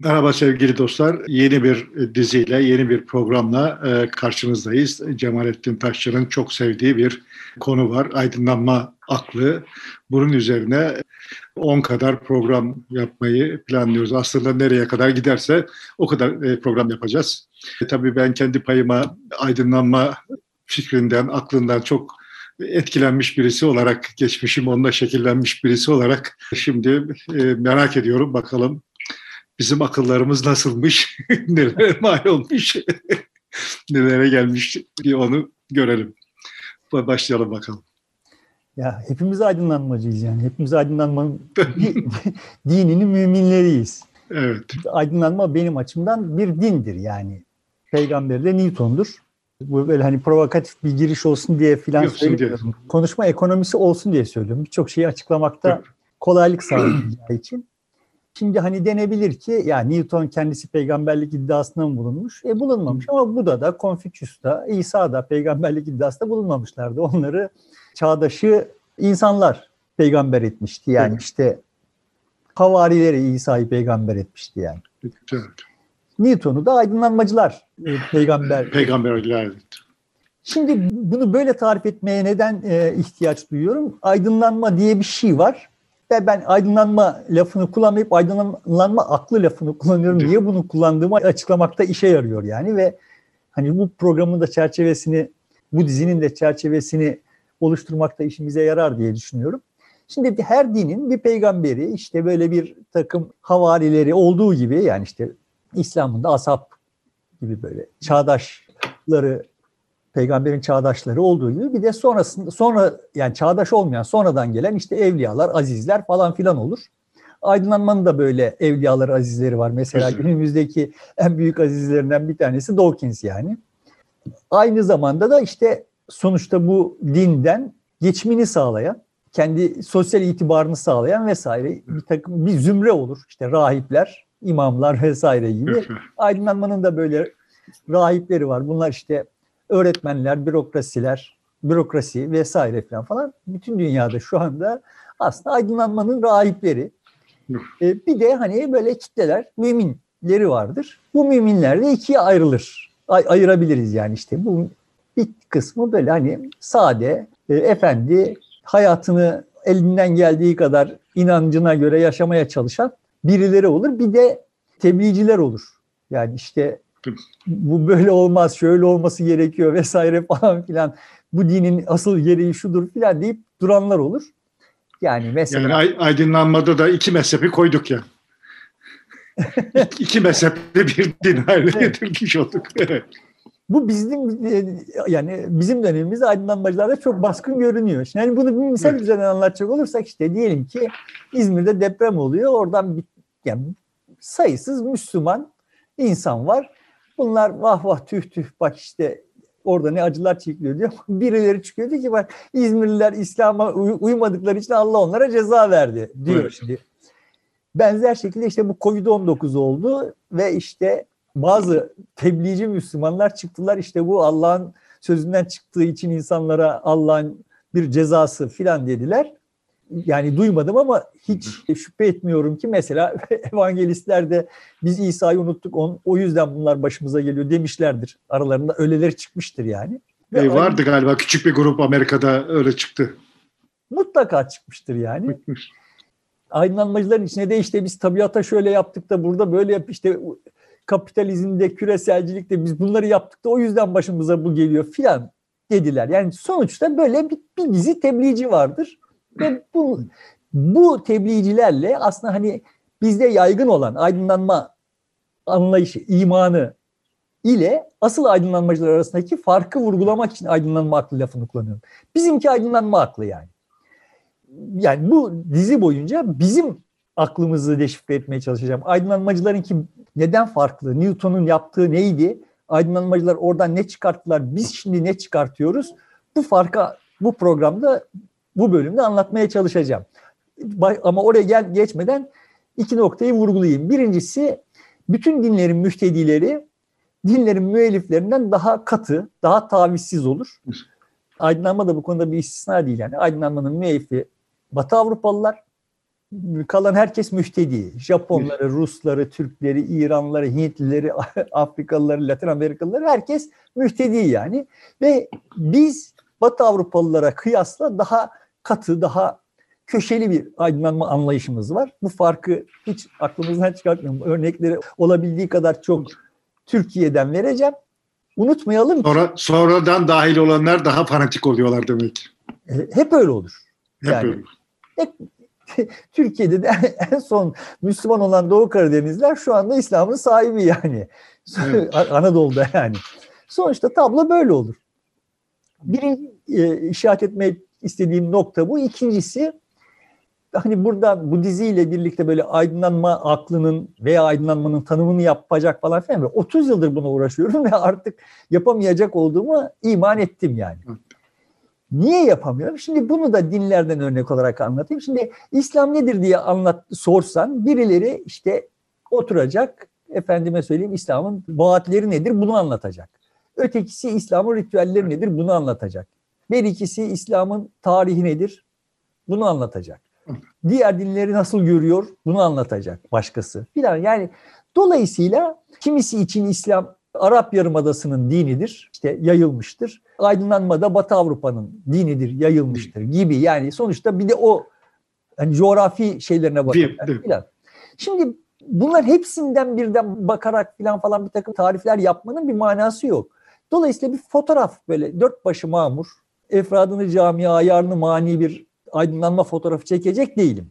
Merhaba sevgili dostlar. Yeni bir diziyle, yeni bir programla e, karşınızdayız. Cemalettin Taşçı'nın çok sevdiği bir konu var. Aydınlanma aklı. Bunun üzerine 10 kadar program yapmayı planlıyoruz. Aslında nereye kadar giderse o kadar e, program yapacağız. E, tabii ben kendi payıma aydınlanma fikrinden, aklından çok etkilenmiş birisi olarak, geçmişim onunla şekillenmiş birisi olarak şimdi merak ediyorum bakalım bizim akıllarımız nasılmış, nelere mal olmuş, nelere gelmiş bir onu görelim. Başlayalım bakalım. Ya hepimiz aydınlanmacıyız yani. Hepimiz aydınlanmanın dininin müminleriyiz. Evet. Aydınlanma benim açımdan bir dindir yani. Peygamber de Newton'dur. Bu böyle hani provokatif bir giriş olsun diye filan söylüyorum. Konuşma ekonomisi olsun diye söylüyorum. Birçok şeyi açıklamakta kolaylık sağlayacağı için. Şimdi hani denebilir ki ya Newton kendisi peygamberlik iddiasında mı bulunmuş? E bulunmamış ama Buda da, Konfüçyüs da, İsa da peygamberlik iddiasında bulunmamışlardı. Onları çağdaşı insanlar peygamber etmişti. Yani evet. işte havarileri İsa'yı peygamber etmişti yani. Evet. Newton'u da aydınlanmacılar peygamber. Peygamberler. Şimdi bunu böyle tarif etmeye neden e, ihtiyaç duyuyorum? Aydınlanma diye bir şey var ve ben aydınlanma lafını kullanmayıp aydınlanma aklı lafını kullanıyorum. Niye bunu kullandığımı açıklamakta işe yarıyor yani ve hani bu programın da çerçevesini, bu dizinin de çerçevesini oluşturmakta işimize yarar diye düşünüyorum. Şimdi her dinin bir peygamberi işte böyle bir takım havarileri olduğu gibi yani işte İslam'ın da ashab gibi böyle çağdaşları peygamberin çağdaşları olduğu gibi bir de sonrasında sonra yani çağdaş olmayan sonradan gelen işte evliyalar, azizler falan filan olur. Aydınlanmanın da böyle evliyaları, azizleri var. Mesela günümüzdeki en büyük azizlerinden bir tanesi Dawkins yani. Aynı zamanda da işte sonuçta bu dinden geçimini sağlayan, kendi sosyal itibarını sağlayan vesaire bir takım bir zümre olur. İşte rahipler, imamlar vesaire gibi. Aydınlanmanın da böyle rahipleri var. Bunlar işte öğretmenler, bürokrasiler, bürokrasi vesaire falan falan bütün dünyada şu anda aslında aydınlanmanın rahipleri. ee, bir de hani böyle kitleler, müminleri vardır. Bu müminler de ikiye ayrılır. Ay, ayırabiliriz yani işte bu bir kısmı böyle hani sade, e, efendi, hayatını elinden geldiği kadar inancına göre yaşamaya çalışan birileri olur. Bir de tebliğciler olur. Yani işte bu böyle olmaz, şöyle olması gerekiyor vesaire falan filan. Bu dinin asıl gereği şudur filan deyip duranlar olur. Yani mesela... Yani aydınlanmada da iki mezhebi koyduk ya. iki mezhepte bir din haline getirmiş olduk. Bu bizim yani bizim dönemimizde aydınlanmacılarda çok baskın görünüyor. Şimdi yani bunu bir misal evet. üzerinden anlatacak olursak işte diyelim ki İzmir'de deprem oluyor. Oradan bir, yani sayısız Müslüman insan var. Bunlar vah vah tüh tüh bak işte orada ne acılar çekiliyor diyor. Birileri çıkıyor diyor ki bak İzmirliler İslam'a uymadıkları için Allah onlara ceza verdi diyor evet. şimdi. Benzer şekilde işte bu Covid-19 oldu ve işte bazı tebliğci Müslümanlar çıktılar işte bu Allah'ın sözünden çıktığı için insanlara Allah'ın bir cezası filan dediler yani duymadım ama hiç şüphe etmiyorum ki mesela evangelistler de biz İsa'yı unuttuk on, o yüzden bunlar başımıza geliyor demişlerdir. Aralarında öyleleri çıkmıştır yani. E, vardı aynı, galiba küçük bir grup Amerika'da öyle çıktı. Mutlaka çıkmıştır yani. Aydınlanmacıların içine de işte biz tabiata şöyle yaptık da burada böyle yap işte kapitalizmde, küreselcilikte biz bunları yaptık da o yüzden başımıza bu geliyor filan dediler. Yani sonuçta böyle bir, bir dizi tebliğci vardır. Ve bu, bu tebliğcilerle aslında hani bizde yaygın olan aydınlanma anlayışı, imanı ile asıl aydınlanmacılar arasındaki farkı vurgulamak için aydınlanma aklı lafını kullanıyorum. Bizimki aydınlanma aklı yani. Yani bu dizi boyunca bizim aklımızı deşifre etmeye çalışacağım. Aydınlanmacılarınki neden farklı? Newton'un yaptığı neydi? Aydınlanmacılar oradan ne çıkarttılar? Biz şimdi ne çıkartıyoruz? Bu farka bu programda bu bölümde anlatmaya çalışacağım. Ama oraya gel geçmeden iki noktayı vurgulayayım. Birincisi bütün dinlerin müftedileri dinlerin müelliflerinden daha katı, daha tavizsiz olur. Aydınlanma da bu konuda bir istisna değil yani. Aydınlanmanın müellifi Batı Avrupalılar, kalan herkes müftedi. Japonları, Rusları, Türkleri, İranlıları, Hintlileri, Afrikalıları, Latin Amerikalıları herkes müftedi yani. Ve biz Batı Avrupalılara kıyasla daha katı, daha köşeli bir aydınlanma anlayışımız var. Bu farkı hiç aklımızdan çıkartmıyorum. Örnekleri olabildiği kadar çok Türkiye'den vereceğim. Unutmayalım ki. Sonra, sonradan dahil olanlar daha fanatik oluyorlar demek. E, hep öyle olur. Hep yani, öyle. Hep, Türkiye'de de en son Müslüman olan Doğu Karadenizler şu anda İslam'ın sahibi yani. Evet. Anadolu'da yani. Sonuçta tablo böyle olur. Birinci e, işaret etmek istediğim nokta bu. İkincisi hani burada bu diziyle birlikte böyle aydınlanma aklının veya aydınlanmanın tanımını yapacak falan filan. 30 yıldır buna uğraşıyorum ve artık yapamayacak olduğumu iman ettim yani. Niye yapamıyorum? Şimdi bunu da dinlerden örnek olarak anlatayım. Şimdi İslam nedir diye anlat sorsan birileri işte oturacak efendime söyleyeyim İslam'ın vaatleri nedir bunu anlatacak. Ötekisi İslam'ın ritüelleri nedir bunu anlatacak. Bir ikisi İslam'ın tarihi nedir bunu anlatacak. Diğer dinleri nasıl görüyor bunu anlatacak başkası filan. Yani dolayısıyla kimisi için İslam Arap Yarımadası'nın dinidir, işte yayılmıştır. Aydınlanmada Batı Avrupa'nın dinidir, yayılmıştır gibi. Yani sonuçta bir de o hani coğrafi şeylerine bakarak filan. Şimdi bunlar hepsinden birden bakarak filan falan bir takım tarifler yapmanın bir manası yok. Dolayısıyla bir fotoğraf böyle dört başı mamur, efradını cami ayarını mani bir aydınlanma fotoğrafı çekecek değilim.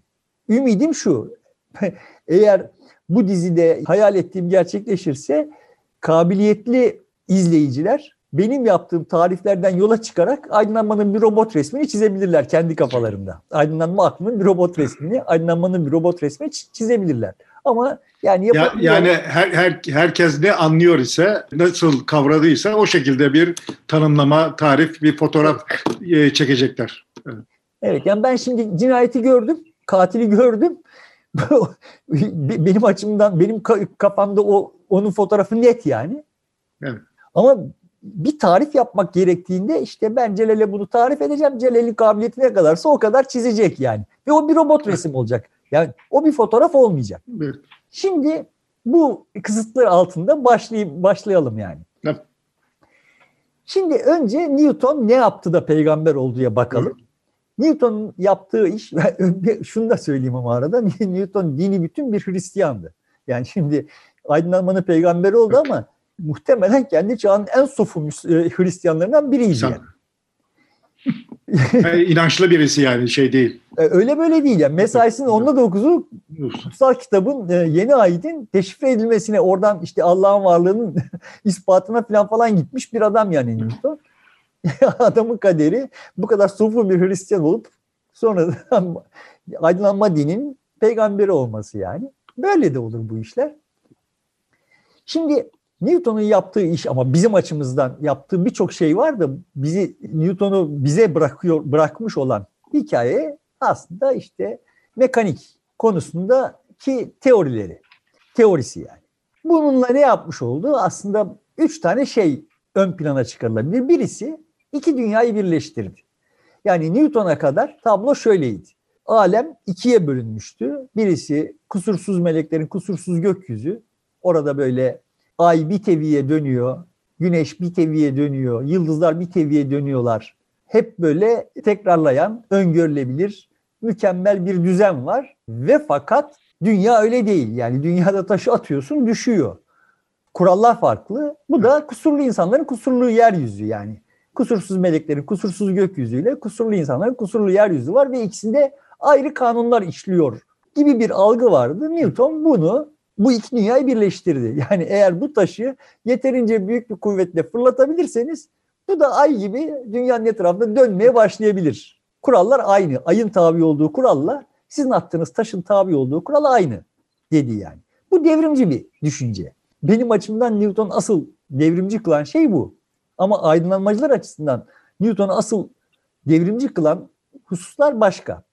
Ümidim şu, eğer bu dizide hayal ettiğim gerçekleşirse kabiliyetli izleyiciler benim yaptığım tariflerden yola çıkarak aydınlanmanın bir robot resmini çizebilirler kendi kafalarında. Aydınlanma aklının bir robot resmini, aydınlanmanın bir robot resmini çizebilirler. Ama yani ya, yani her, her herkes ne anlıyor ise, nasıl kavradıysa o şekilde bir tanımlama, tarif, bir fotoğraf e, çekecekler. Evet. evet yani ben şimdi cinayeti gördüm, katili gördüm. benim açımdan, benim kafamda o onun fotoğrafı net yani. Evet. Ama bir tarif yapmak gerektiğinde işte ben Celal'e bunu tarif edeceğim. Celal'in kabiliyeti ne kadarsa o kadar çizecek yani. Ve o bir robot resim olacak. Yani o bir fotoğraf olmayacak. Evet. Şimdi bu kısıtlar altında başlayayım, başlayalım yani. Evet. Şimdi önce Newton ne yaptı da peygamber olduya bakalım. Evet. Newton'un yaptığı iş, şunu da söyleyeyim ama arada, Newton dini bütün bir Hristiyandı. Yani şimdi aydınlanmanın peygamberi oldu ama muhtemelen kendi çağının en sofu e, Hristiyanlarından biriydi. yani. yani inançlı birisi yani şey değil. E, öyle böyle değil yani. Mesaisinin onda dokuzu kutsal kitabın e, yeni ayetin teşifre edilmesine oradan işte Allah'ın varlığının ispatına falan falan gitmiş bir adam yani Newton. Adamın kaderi bu kadar sofu bir Hristiyan olup sonra aydınlanma dinin peygamberi olması yani. Böyle de olur bu işler. Şimdi Newton'un yaptığı iş ama bizim açımızdan yaptığı birçok şey var da bizi Newton'u bize bırakıyor bırakmış olan hikaye aslında işte mekanik konusunda ki teorileri, teorisi yani. Bununla ne yapmış oldu? Aslında üç tane şey ön plana çıkarılabilir. Birisi iki dünyayı birleştirdi. Yani Newton'a kadar tablo şöyleydi. Alem ikiye bölünmüştü. Birisi kusursuz meleklerin kusursuz gökyüzü. Orada böyle ay bir teviye dönüyor, güneş bir teviye dönüyor, yıldızlar bir teviye dönüyorlar. Hep böyle tekrarlayan, öngörülebilir, mükemmel bir düzen var ve fakat dünya öyle değil. Yani dünyada taşı atıyorsun düşüyor. Kurallar farklı. Bu da kusurlu insanların kusurlu yeryüzü yani. Kusursuz meleklerin kusursuz gökyüzüyle kusurlu insanların kusurlu yeryüzü var ve ikisinde ayrı kanunlar işliyor gibi bir algı vardı. Newton bunu bu iki dünyayı birleştirdi. Yani eğer bu taşı yeterince büyük bir kuvvetle fırlatabilirseniz bu da ay gibi dünyanın etrafında dönmeye başlayabilir. Kurallar aynı. Ayın tabi olduğu kuralla sizin attığınız taşın tabi olduğu kural aynı dedi yani. Bu devrimci bir düşünce. Benim açımdan Newton asıl devrimci kılan şey bu. Ama aydınlanmacılar açısından Newton'u asıl devrimci kılan hususlar başka.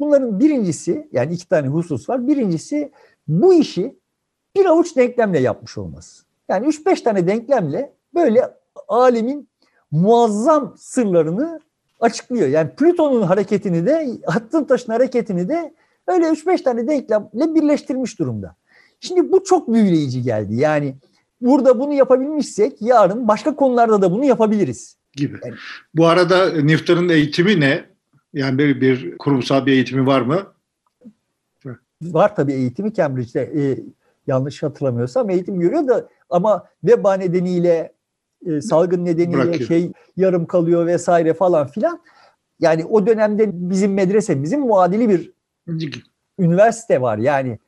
Bunların birincisi yani iki tane husus var. Birincisi bu işi bir avuç denklemle yapmış olması. Yani 3-5 tane denklemle böyle alemin muazzam sırlarını açıklıyor. Yani Plüton'un hareketini de, attığın taşın hareketini de Öyle 3-5 tane denklemle birleştirmiş durumda. Şimdi bu çok büyüleyici geldi. Yani burada bunu yapabilmişsek yarın başka konularda da bunu yapabiliriz. Gibi. Yani, bu arada Newton'un eğitimi ne? Yani bir, bir kurumsal bir eğitimi var mı? Var tabii eğitimi Cambridge'de. E, yanlış hatırlamıyorsam eğitim görüyor da ama veba nedeniyle e, salgın nedeniyle Bırakıyor. şey yarım kalıyor vesaire falan filan. Yani o dönemde bizim medresemizin muadili bir üniversite var. Yani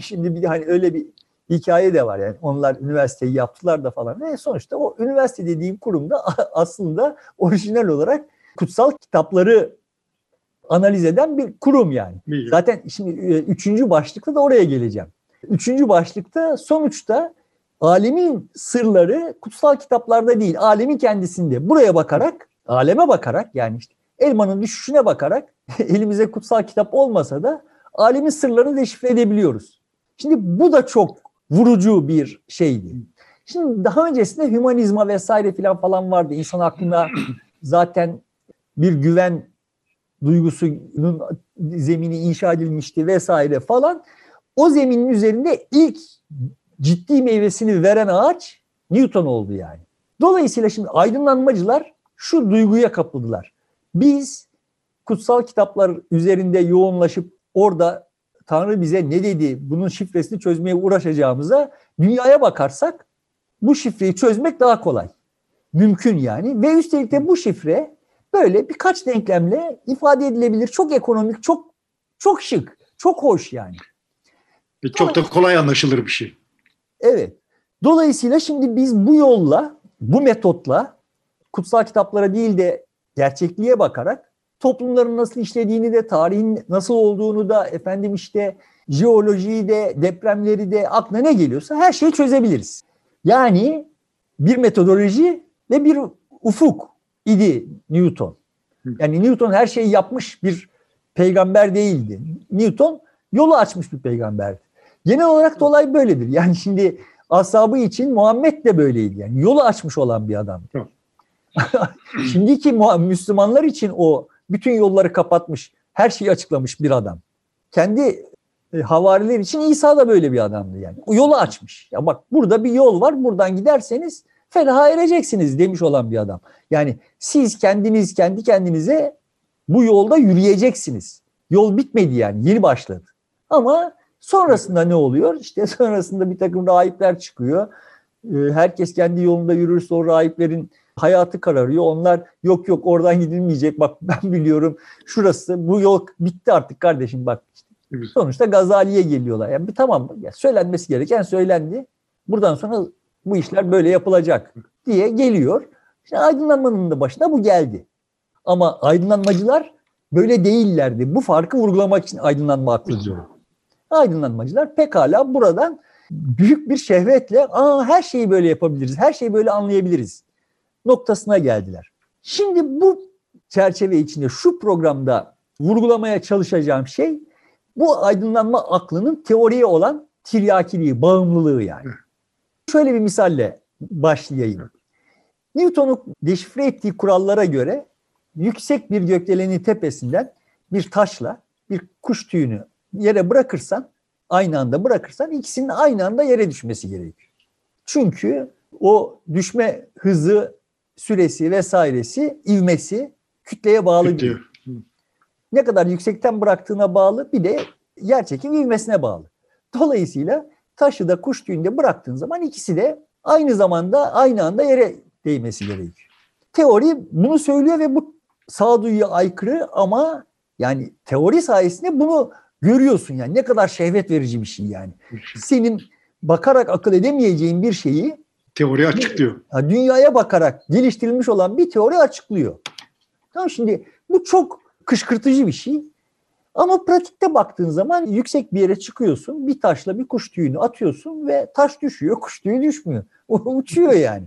şimdi bir hani öyle bir hikaye de var yani. Onlar üniversiteyi yaptılar da falan. Ve sonuçta o üniversite dediğim kurumda aslında orijinal olarak kutsal kitapları analiz eden bir kurum yani. Bilmiyorum. Zaten şimdi e, üçüncü başlıkta da oraya geleceğim. Üçüncü başlıkta sonuçta alemin sırları kutsal kitaplarda değil, alemin kendisinde. Buraya bakarak, aleme bakarak yani işte elmanın düşüşüne bakarak elimize kutsal kitap olmasa da alemin sırlarını deşifre edebiliyoruz. Şimdi bu da çok vurucu bir şeydi. Şimdi daha öncesinde hümanizma vesaire filan falan vardı. İnsan aklına zaten bir güven duygusunun zemini inşa edilmişti vesaire falan. O zeminin üzerinde ilk ciddi meyvesini veren ağaç Newton oldu yani. Dolayısıyla şimdi aydınlanmacılar şu duyguya kapıldılar. Biz kutsal kitaplar üzerinde yoğunlaşıp orada Tanrı bize ne dedi, bunun şifresini çözmeye uğraşacağımıza dünyaya bakarsak bu şifreyi çözmek daha kolay. Mümkün yani. Ve üstelik de bu şifre böyle birkaç denklemle ifade edilebilir. Çok ekonomik, çok çok şık, çok hoş yani. Ve çok da kolay anlaşılır bir şey. Evet. Dolayısıyla şimdi biz bu yolla, bu metotla kutsal kitaplara değil de gerçekliğe bakarak toplumların nasıl işlediğini de, tarihin nasıl olduğunu da, efendim işte jeolojiyi de, depremleri de, aklına ne geliyorsa her şeyi çözebiliriz. Yani bir metodoloji ve bir ufuk idi Newton. Yani Newton her şeyi yapmış bir peygamber değildi. Newton yolu açmış bir peygamberdi. Genel olarak da olay böyledir. Yani şimdi asabı için Muhammed de böyleydi. Yani yolu açmış olan bir adam. Şimdiki Müslümanlar için o bütün yolları kapatmış, her şeyi açıklamış bir adam. Kendi e, havariler için İsa da böyle bir adamdı yani. O yolu açmış. Ya bak burada bir yol var. Buradan giderseniz felaha ereceksiniz demiş olan bir adam. Yani siz kendiniz kendi kendinize bu yolda yürüyeceksiniz. Yol bitmedi yani yeni başladı. Ama sonrasında ne oluyor? İşte sonrasında bir takım rahipler çıkıyor. Ee, herkes kendi yolunda yürürse o rahiplerin hayatı kararıyor. Onlar yok yok oradan gidilmeyecek. Bak ben biliyorum şurası bu yol bitti artık kardeşim bak. Sonuçta Gazali'ye geliyorlar. Yani tamam ya söylenmesi gereken söylendi. Buradan sonra bu işler böyle yapılacak diye geliyor. İşte aydınlanmanın da başına bu geldi. Ama aydınlanmacılar böyle değillerdi. Bu farkı vurgulamak için aydınlanma aklı diyorum. Aydınlanmacılar pekala buradan büyük bir şehvetle Aa, her şeyi böyle yapabiliriz, her şeyi böyle anlayabiliriz noktasına geldiler. Şimdi bu çerçeve içinde şu programda vurgulamaya çalışacağım şey bu aydınlanma aklının teoriye olan tiryakiliği, bağımlılığı yani. Şöyle bir misalle başlayayım. Newton'un deşifre ettiği kurallara göre yüksek bir gökdelenin tepesinden bir taşla bir kuş tüyünü yere bırakırsan, aynı anda bırakırsan ikisinin aynı anda yere düşmesi gerekiyor. Çünkü o düşme hızı, süresi vesairesi, ivmesi kütleye bağlı Kütle. değil. Ne kadar yüksekten bıraktığına bağlı bir de yerçekim ivmesine bağlı. Dolayısıyla taşı da kuş tüyünde bıraktığın zaman ikisi de aynı zamanda aynı anda yere değmesi gerekiyor. Teori bunu söylüyor ve bu sağduyuya aykırı ama yani teori sayesinde bunu görüyorsun yani ne kadar şehvet verici bir şey yani. Senin bakarak akıl edemeyeceğin bir şeyi teori açıklıyor. Dünyaya bakarak geliştirilmiş olan bir teori açıklıyor. Tamam şimdi bu çok kışkırtıcı bir şey. Ama pratikte baktığın zaman yüksek bir yere çıkıyorsun, bir taşla bir kuş tüyünü atıyorsun ve taş düşüyor, kuş tüyü düşmüyor. O uçuyor yani.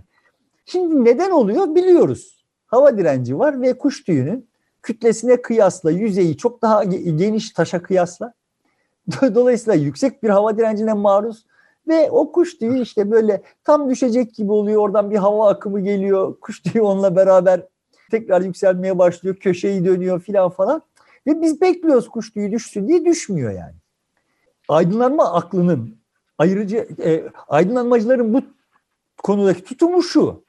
Şimdi neden oluyor biliyoruz. Hava direnci var ve kuş tüyünün kütlesine kıyasla yüzeyi çok daha geniş taşa kıyasla. Dolayısıyla yüksek bir hava direncine maruz ve o kuş tüyü işte böyle tam düşecek gibi oluyor. Oradan bir hava akımı geliyor. Kuş tüyü onunla beraber tekrar yükselmeye başlıyor. Köşeyi dönüyor filan falan. Ve biz bekliyoruz kuş tüyü düşsün diye düşmüyor yani. Aydınlanma aklının ayırıcı e, aydınlanmacıların bu konudaki tutumu şu.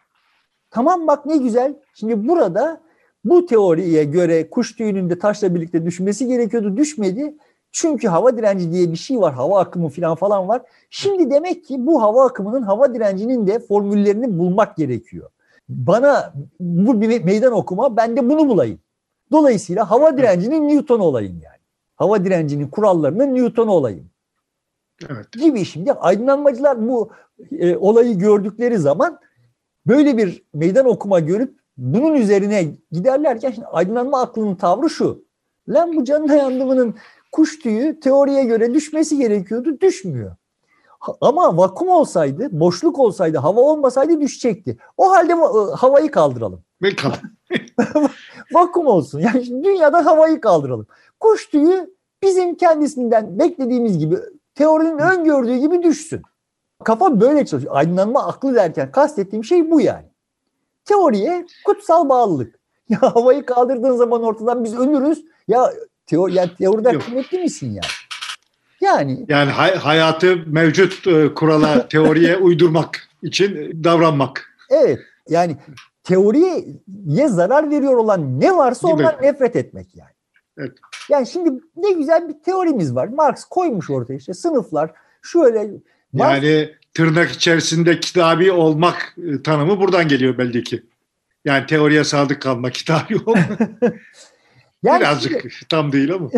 Tamam bak ne güzel. Şimdi burada bu teoriye göre kuş tüyünün de taşla birlikte düşmesi gerekiyordu. Düşmedi. Çünkü hava direnci diye bir şey var. Hava akımı falan falan var. Şimdi demek ki bu hava akımının hava direncinin de formüllerini bulmak gerekiyor. Bana bu bir meydan okuma ben de bunu bulayım. Dolayısıyla hava direncinin Newton olayım yani. Hava direncinin kurallarının Newton olayım. Evet. Gibi şimdi aydınlanmacılar bu e, olayı gördükleri zaman böyle bir meydan okuma görüp bunun üzerine giderlerken şimdi aydınlanma aklının tavrı şu. Lan bu canına yandımının kuş tüyü teoriye göre düşmesi gerekiyordu. Düşmüyor. Ama vakum olsaydı, boşluk olsaydı, hava olmasaydı düşecekti. O halde e, havayı kaldıralım. vakum olsun. Yani dünyada havayı kaldıralım. Kuş tüyü bizim kendisinden beklediğimiz gibi, teorinin öngördüğü gibi düşsün. Kafa böyle çalışıyor. Aydınlanma aklı derken kastettiğim şey bu yani. Teoriye kutsal bağlılık. Ya havayı kaldırdığın zaman ortadan biz ölürüz. Ya teori, yani teoriden kıymetli misin yani? Yani yani hay, hayatı mevcut e, kurala, teoriye uydurmak için davranmak. Evet. Yani teoriye zarar veriyor olan ne varsa Değil ondan nefret etmek yani. Evet. Yani şimdi ne güzel bir teorimiz var. Marx koymuş ortaya işte sınıflar şöyle Marx, yani tırnak içerisinde kitabi olmak e, tanımı buradan geliyor belli ki. Yani teoriye sadık kalmak, kitabi olmak. yani Birazcık şimdi, tam değil ama.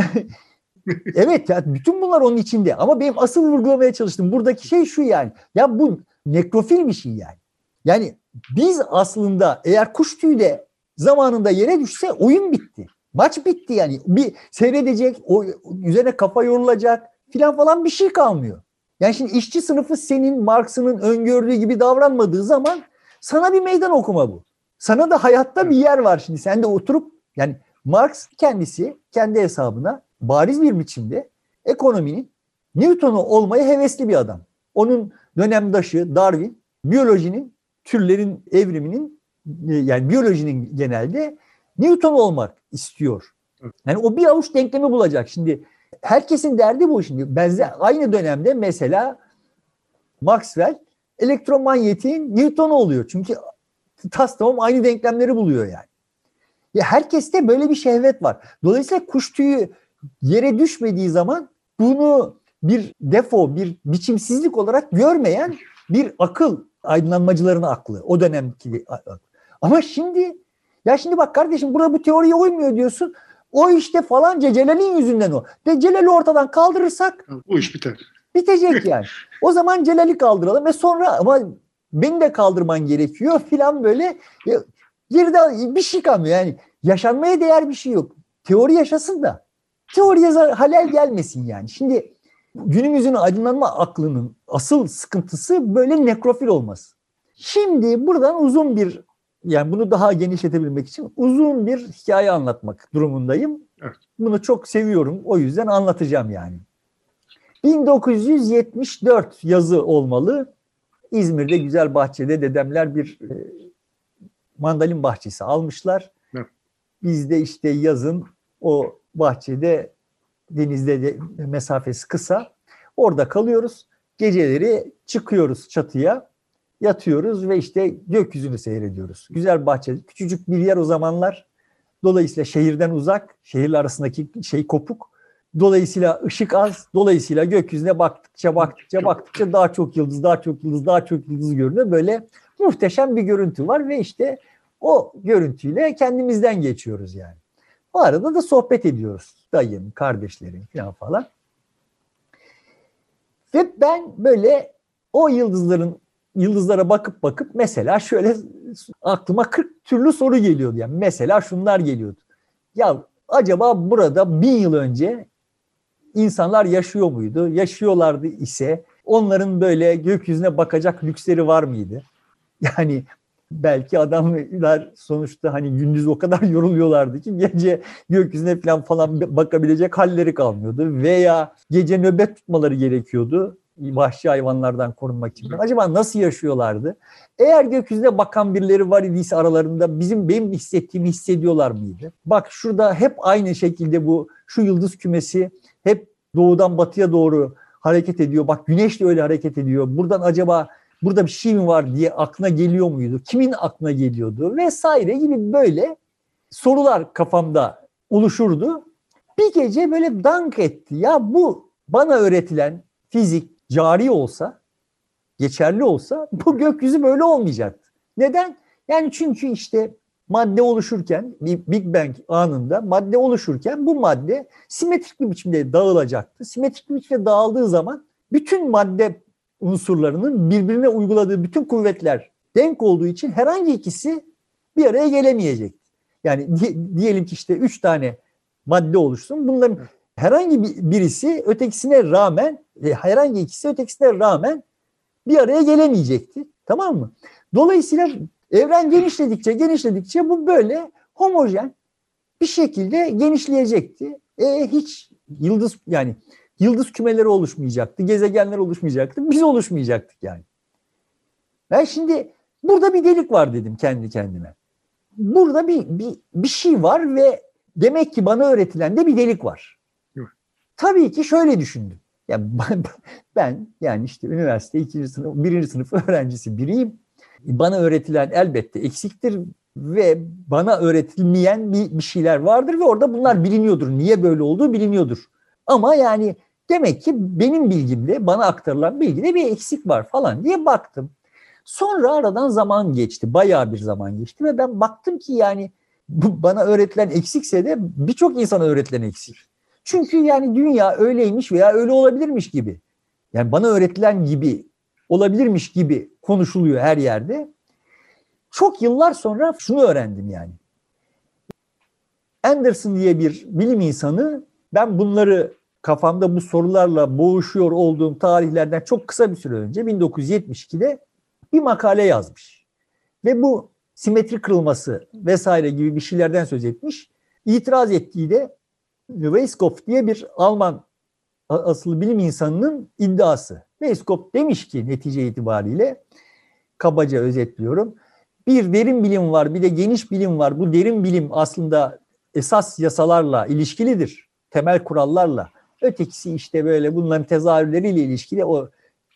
evet ya bütün bunlar onun içinde ama benim asıl vurgulamaya çalıştım. Buradaki şey şu yani. Ya bu nekrofil bir şey yani. Yani biz aslında eğer kuş tüyü de zamanında yere düşse oyun bitti. Maç bitti yani. Bir seyredecek, o üzerine kafa yorulacak filan falan bir şey kalmıyor. Yani şimdi işçi sınıfı senin Marx'ın öngördüğü gibi davranmadığı zaman sana bir meydan okuma bu. Sana da hayatta bir yer var şimdi. Sen de oturup yani Marx kendisi kendi hesabına bariz bir biçimde ekonominin Newton'u olmaya hevesli bir adam. Onun dönemdaşı Darwin biyolojinin türlerin evriminin e, yani biyolojinin genelde Newton olmak istiyor. Yani o bir avuç denklemi bulacak. Şimdi herkesin derdi bu şimdi. Benzer aynı dönemde mesela Maxwell elektromanyetin Newton oluyor. Çünkü tas tamam aynı denklemleri buluyor yani. Ya herkeste böyle bir şehvet var. Dolayısıyla kuş tüyü yere düşmediği zaman bunu bir defo, bir biçimsizlik olarak görmeyen bir akıl, aydınlanmacıların aklı, o dönemki aklı. Ama şimdi, ya şimdi bak kardeşim burada bu teoriye uymuyor diyorsun. O işte falanca Celal'in yüzünden o. De Celal'i ortadan kaldırırsak bu iş biter. Bitecek yani. o zaman Celal'i kaldıralım ve sonra ama beni de kaldırman gerekiyor filan böyle. Geride bir şey kalmıyor yani. Yaşanmaya değer bir şey yok. Teori yaşasın da teoriye halel gelmesin yani. Şimdi günümüzün aydınlanma aklının asıl sıkıntısı böyle nekrofil olması. Şimdi buradan uzun bir yani bunu daha genişletebilmek için uzun bir hikaye anlatmak durumundayım. Evet. Bunu çok seviyorum. O yüzden anlatacağım yani. 1974 yazı olmalı. İzmir'de güzel bahçede dedemler bir e, mandalin bahçesi almışlar. Evet. Biz de işte yazın o bahçede denizde de mesafesi kısa. Orada kalıyoruz. Geceleri çıkıyoruz çatıya, yatıyoruz ve işte gökyüzünü seyrediyoruz. Güzel bahçe, küçücük bir yer o zamanlar. Dolayısıyla şehirden uzak, şehirler arasındaki şey kopuk. Dolayısıyla ışık az. Dolayısıyla gökyüzüne baktıkça baktıkça baktıkça daha çok yıldız, daha çok yıldız, daha çok yıldız görünüyor. Böyle muhteşem bir görüntü var ve işte o görüntüyle kendimizden geçiyoruz yani. O arada da sohbet ediyoruz. Dayım, kardeşlerim falan falan. Ve ben böyle o yıldızların yıldızlara bakıp bakıp mesela şöyle aklıma 40 türlü soru geliyordu. Yani mesela şunlar geliyordu. Ya acaba burada bin yıl önce insanlar yaşıyor muydu? Yaşıyorlardı ise onların böyle gökyüzüne bakacak lüksleri var mıydı? Yani belki adamlar sonuçta hani gündüz o kadar yoruluyorlardı ki gece gökyüzüne falan falan bakabilecek halleri kalmıyordu veya gece nöbet tutmaları gerekiyordu. Vahşi hayvanlardan korunmak için. Acaba nasıl yaşıyorlardı? Eğer gökyüzüne bakan birileri var idiyse aralarında bizim benim hissettiğimi hissediyorlar mıydı? Bak şurada hep aynı şekilde bu şu yıldız kümesi hep doğudan batıya doğru hareket ediyor. Bak güneş de öyle hareket ediyor. Buradan acaba burada bir şey mi var diye aklına geliyor muydu? Kimin aklına geliyordu? Vesaire gibi böyle sorular kafamda oluşurdu. Bir gece böyle dank etti. Ya bu bana öğretilen fizik cari olsa, geçerli olsa bu gökyüzü böyle olmayacaktı. Neden? Yani çünkü işte madde oluşurken, Big Bang anında madde oluşurken bu madde simetrik bir biçimde dağılacaktı. Simetrik bir biçimde dağıldığı zaman bütün madde unsurlarının birbirine uyguladığı bütün kuvvetler denk olduğu için herhangi ikisi bir araya gelemeyecekti. Yani diyelim ki işte üç tane madde oluşsun. Bunların herhangi birisi ötekisine rağmen e, herhangi ikisi ötekisine rağmen bir araya gelemeyecekti. Tamam mı? Dolayısıyla evren genişledikçe genişledikçe bu böyle homojen bir şekilde genişleyecekti. E, hiç yıldız yani yıldız kümeleri oluşmayacaktı, gezegenler oluşmayacaktı, biz oluşmayacaktık yani. Ben şimdi burada bir delik var dedim kendi kendime. Burada bir, bir, bir şey var ve demek ki bana öğretilen de bir delik var. Tabii ki şöyle düşündüm. Yani ben yani işte üniversite ikinci sınıf, birinci sınıf öğrencisi biriyim. Bana öğretilen elbette eksiktir ve bana öğretilmeyen bir, bir şeyler vardır ve orada bunlar biliniyordur. Niye böyle olduğu biliniyordur. Ama yani demek ki benim bilgimde bana aktarılan bilgide bir eksik var falan diye baktım. Sonra aradan zaman geçti. Bayağı bir zaman geçti ve ben baktım ki yani bu bana öğretilen eksikse de birçok insana öğretilen eksik. Çünkü yani dünya öyleymiş veya öyle olabilirmiş gibi. Yani bana öğretilen gibi olabilirmiş gibi konuşuluyor her yerde. Çok yıllar sonra şunu öğrendim yani. Anderson diye bir bilim insanı ben bunları kafamda bu sorularla boğuşuyor olduğum tarihlerden çok kısa bir süre önce 1972'de bir makale yazmış. Ve bu simetri kırılması vesaire gibi bir şeylerden söz etmiş. İtiraz ettiği de Weisskopf diye bir Alman asıl bilim insanının iddiası. Weisskopf demiş ki netice itibariyle kabaca özetliyorum. Bir derin bilim var bir de geniş bilim var. Bu derin bilim aslında esas yasalarla ilişkilidir. Temel kurallarla. Ötekisi işte böyle bunların tezahürleriyle ilişkili o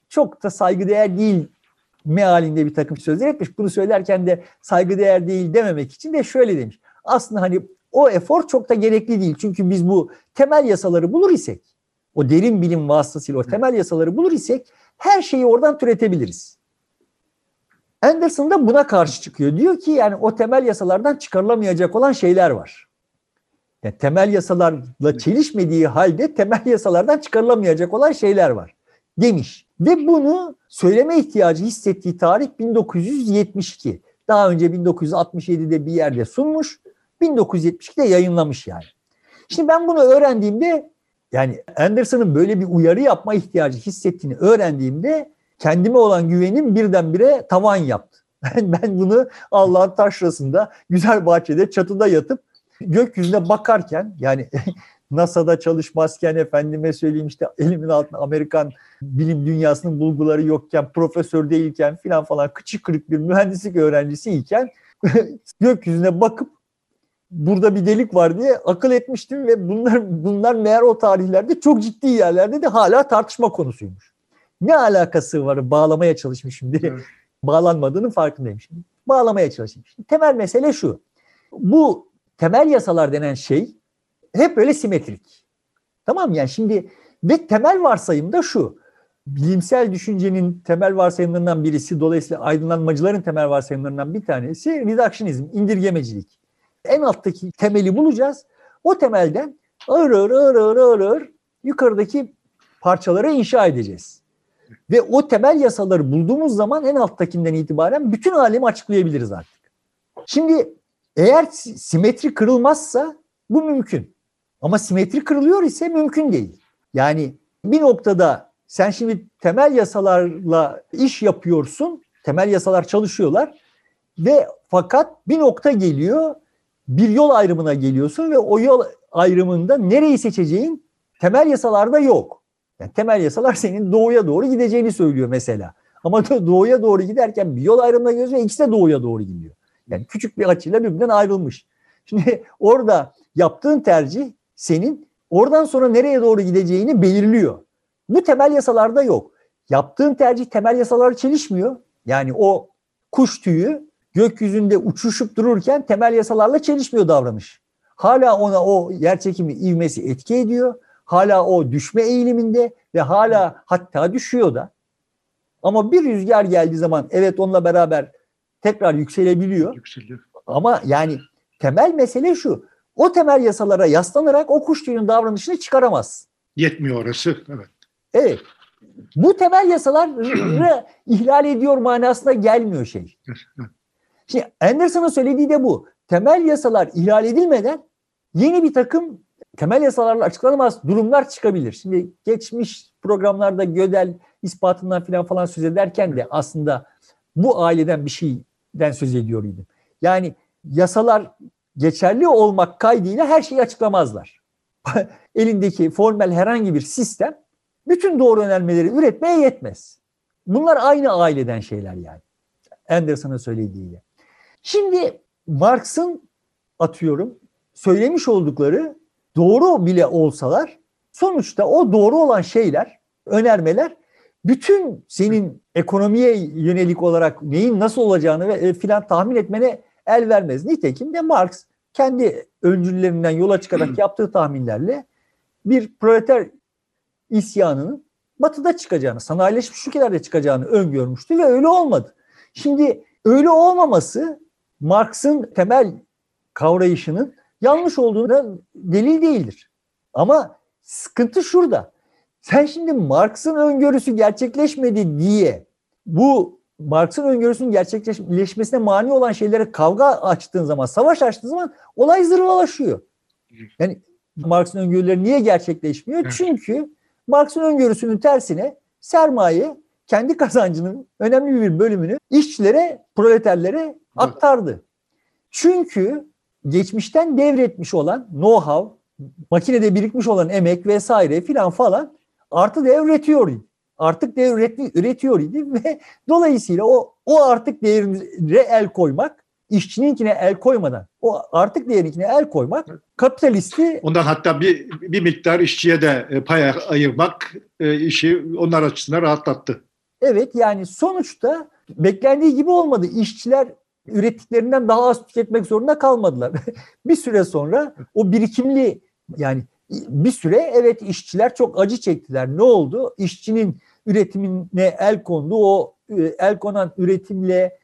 çok da saygıdeğer değil mealinde bir takım sözler etmiş. Bunu söylerken de saygıdeğer değil dememek için de şöyle demiş. Aslında hani o efor çok da gerekli değil. Çünkü biz bu temel yasaları bulur isek, o derin bilim vasıtasıyla o temel yasaları bulur isek her şeyi oradan türetebiliriz. Anderson da buna karşı çıkıyor. Diyor ki yani o temel yasalardan çıkarılamayacak olan şeyler var. Yani temel yasalarla çelişmediği halde temel yasalardan çıkarılamayacak olan şeyler var demiş. Ve bunu söyleme ihtiyacı hissettiği tarih 1972. Daha önce 1967'de bir yerde sunmuş. 1972'de yayınlamış yani. Şimdi ben bunu öğrendiğimde yani Anderson'ın böyle bir uyarı yapma ihtiyacı hissettiğini öğrendiğimde kendime olan güvenim birdenbire tavan yaptı. Ben, bunu Allah'ın taşrasında güzel bahçede çatıda yatıp gökyüzüne bakarken yani NASA'da çalışmazken efendime söyleyeyim işte elimin altında Amerikan bilim dünyasının bulguları yokken, profesör değilken filan falan kıçı kırık bir mühendislik öğrencisiyken gökyüzüne bakıp burada bir delik var diye akıl etmiştim ve bunlar bunlar meğer o tarihlerde çok ciddi yerlerde de hala tartışma konusuymuş. Ne alakası var bağlamaya çalışmışım diye. Evet. Bağlanmadığının farkındayım şimdi. Bağlamaya çalışayım. Şimdi temel mesele şu. Bu temel yasalar denen şey hep böyle simetrik. Tamam yani şimdi ve temel varsayım da şu. Bilimsel düşüncenin temel varsayımlarından birisi dolayısıyla aydınlanmacıların temel varsayımlarından bir tanesi reductionizm, indirgemecilik en alttaki temeli bulacağız. O temelden ağır ağır ağır ağır ağır, ağır yukarıdaki parçaları inşa edeceğiz. Ve o temel yasaları bulduğumuz zaman en alttakinden itibaren bütün alemi açıklayabiliriz artık. Şimdi eğer simetri kırılmazsa bu mümkün. Ama simetri kırılıyor ise mümkün değil. Yani bir noktada sen şimdi temel yasalarla iş yapıyorsun. Temel yasalar çalışıyorlar ve fakat bir nokta geliyor bir yol ayrımına geliyorsun ve o yol ayrımında nereyi seçeceğin temel yasalarda yok. Yani temel yasalar senin doğuya doğru gideceğini söylüyor mesela. Ama doğuya doğru giderken bir yol ayrımına gidiyoruz ve ikisi de doğuya doğru gidiyor. Yani küçük bir açıyla birbirinden ayrılmış. Şimdi orada yaptığın tercih senin oradan sonra nereye doğru gideceğini belirliyor. Bu temel yasalarda yok. Yaptığın tercih temel yasalar çelişmiyor. Yani o kuş tüyü gökyüzünde uçuşup dururken temel yasalarla çelişmiyor davranış. Hala ona o yer çekimi ivmesi etki ediyor. Hala o düşme eğiliminde ve hala hatta düşüyor da. Ama bir rüzgar geldiği zaman evet onunla beraber tekrar yükselebiliyor. Yükseliyor. Ama yani temel mesele şu. O temel yasalara yaslanarak o kuş tüyünün davranışını çıkaramaz. Yetmiyor orası. Evet. Evet. Bu temel yasaları ihlal ediyor manasına gelmiyor şey. Şimdi Anderson'ın söylediği de bu. Temel yasalar ihlal edilmeden yeni bir takım temel yasalarla açıklanamaz durumlar çıkabilir. Şimdi geçmiş programlarda Gödel ispatından falan falan söz ederken de aslında bu aileden bir şeyden söz ediyor idim. Yani yasalar geçerli olmak kaydıyla her şeyi açıklamazlar. Elindeki formel herhangi bir sistem bütün doğru önermeleri üretmeye yetmez. Bunlar aynı aileden şeyler yani. Anderson'ın söylediğiyle. Şimdi Marx'ın atıyorum söylemiş oldukları doğru bile olsalar sonuçta o doğru olan şeyler, önermeler bütün senin ekonomiye yönelik olarak neyin nasıl olacağını ve e, filan tahmin etmene el vermez. Nitekim de Marx kendi öncüllerinden yola çıkarak yaptığı tahminlerle bir proleter isyanının batıda çıkacağını, sanayileşmiş ülkelerde çıkacağını öngörmüştü ve öyle olmadı. Şimdi öyle olmaması Marx'ın temel kavrayışının yanlış olduğuna delil değildir. Ama sıkıntı şurada. Sen şimdi Marx'ın öngörüsü gerçekleşmedi diye bu Marx'ın öngörüsünün gerçekleşmesine mani olan şeylere kavga açtığın zaman, savaş açtığın zaman olay zırvalaşıyor. Yani Marx'ın öngörüleri niye gerçekleşmiyor? Çünkü Marx'ın öngörüsünün tersine sermaye kendi kazancının önemli bir bölümünü işçilere, proleterlere aktardı. Çünkü geçmişten devretmiş olan know-how, makinede birikmiş olan emek vesaire filan falan artı idi. Artık değer üretiyor idi ve dolayısıyla o o artık değerine el koymak işçininkine el koymadan o artık değerinkine el koymak kapitalisti ondan hatta bir bir miktar işçiye de e, pay ayırmak e, işi onlar açısından rahatlattı. Evet yani sonuçta beklendiği gibi olmadı. İşçiler ürettiklerinden daha az tüketmek zorunda kalmadılar. bir süre sonra o birikimli yani bir süre evet işçiler çok acı çektiler. Ne oldu? İşçinin üretimine el kondu. O e, el konan üretimle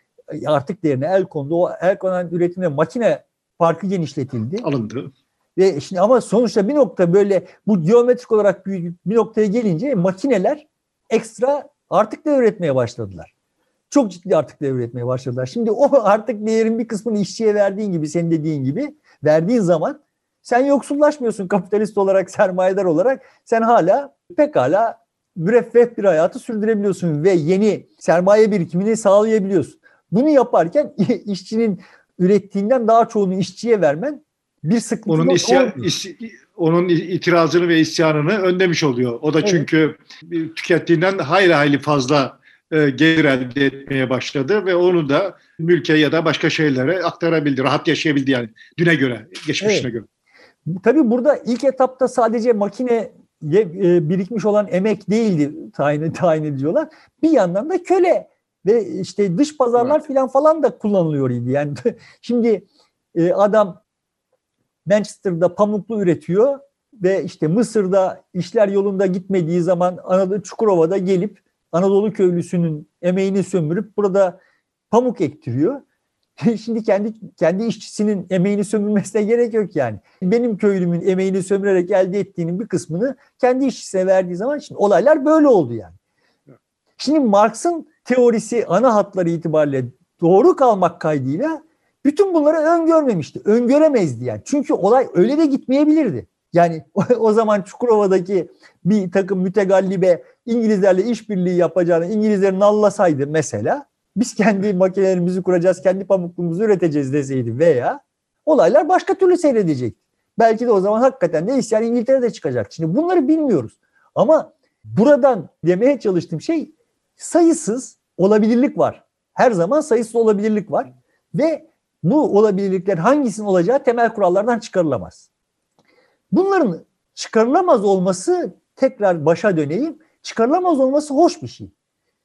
artık değerine el kondu. O el konan üretimle makine farkı genişletildi. Alındı. Ve şimdi ama sonuçta bir nokta böyle bu geometrik olarak büyük bir noktaya gelince makineler ekstra artık da üretmeye başladılar. Çok ciddi artık da üretmeye başladılar. Şimdi o artık değerin bir kısmını işçiye verdiğin gibi, senin dediğin gibi verdiğin zaman sen yoksullaşmıyorsun kapitalist olarak, sermayedar olarak. Sen hala pekala müreffeh bir hayatı sürdürebiliyorsun ve yeni sermaye birikimini sağlayabiliyorsun. Bunu yaparken işçinin ürettiğinden daha çoğunu işçiye vermen bir sıkıntı onun isyan, is, onun itirazını ve isyanını önlemiş oluyor. O da evet. çünkü tükettiğinden hayli hayli fazla e, gelir elde etmeye başladı ve onu da mülke ya da başka şeylere aktarabildi. Rahat yaşayabildi yani düne göre, geçmişine evet. göre. Tabii burada ilk etapta sadece makine e, birikmiş olan emek değildi tayin, tayin ediyorlar. Bir yandan da köle ve işte dış pazarlar evet. filan falan da kullanılıyor idi. Yani şimdi e, adam Manchester'da pamuklu üretiyor ve işte Mısır'da işler yolunda gitmediği zaman Anadolu Çukurova'da gelip Anadolu köylüsünün emeğini sömürüp burada pamuk ektiriyor. Şimdi kendi kendi işçisinin emeğini sömürmesine gerek yok yani. Benim köylümün emeğini sömürerek elde ettiğinin bir kısmını kendi işçisine verdiği zaman şimdi olaylar böyle oldu yani. Şimdi Marx'ın teorisi ana hatları itibariyle doğru kalmak kaydıyla bütün bunları öngörmemişti. Öngöremezdi yani. Çünkü olay öyle de gitmeyebilirdi. Yani o, zaman Çukurova'daki bir takım mütegallibe İngilizlerle işbirliği yapacağını İngilizlerin nallasaydı mesela biz kendi makinelerimizi kuracağız, kendi pamukluğumuzu üreteceğiz deseydi veya olaylar başka türlü seyredecek. Belki de o zaman hakikaten de isyan İngiltere'de çıkacak. Şimdi bunları bilmiyoruz. Ama buradan demeye çalıştığım şey sayısız olabilirlik var. Her zaman sayısız olabilirlik var ve bu olabilirlikler hangisinin olacağı temel kurallardan çıkarılamaz. Bunların çıkarılamaz olması tekrar başa döneyim. Çıkarılamaz olması hoş bir şey.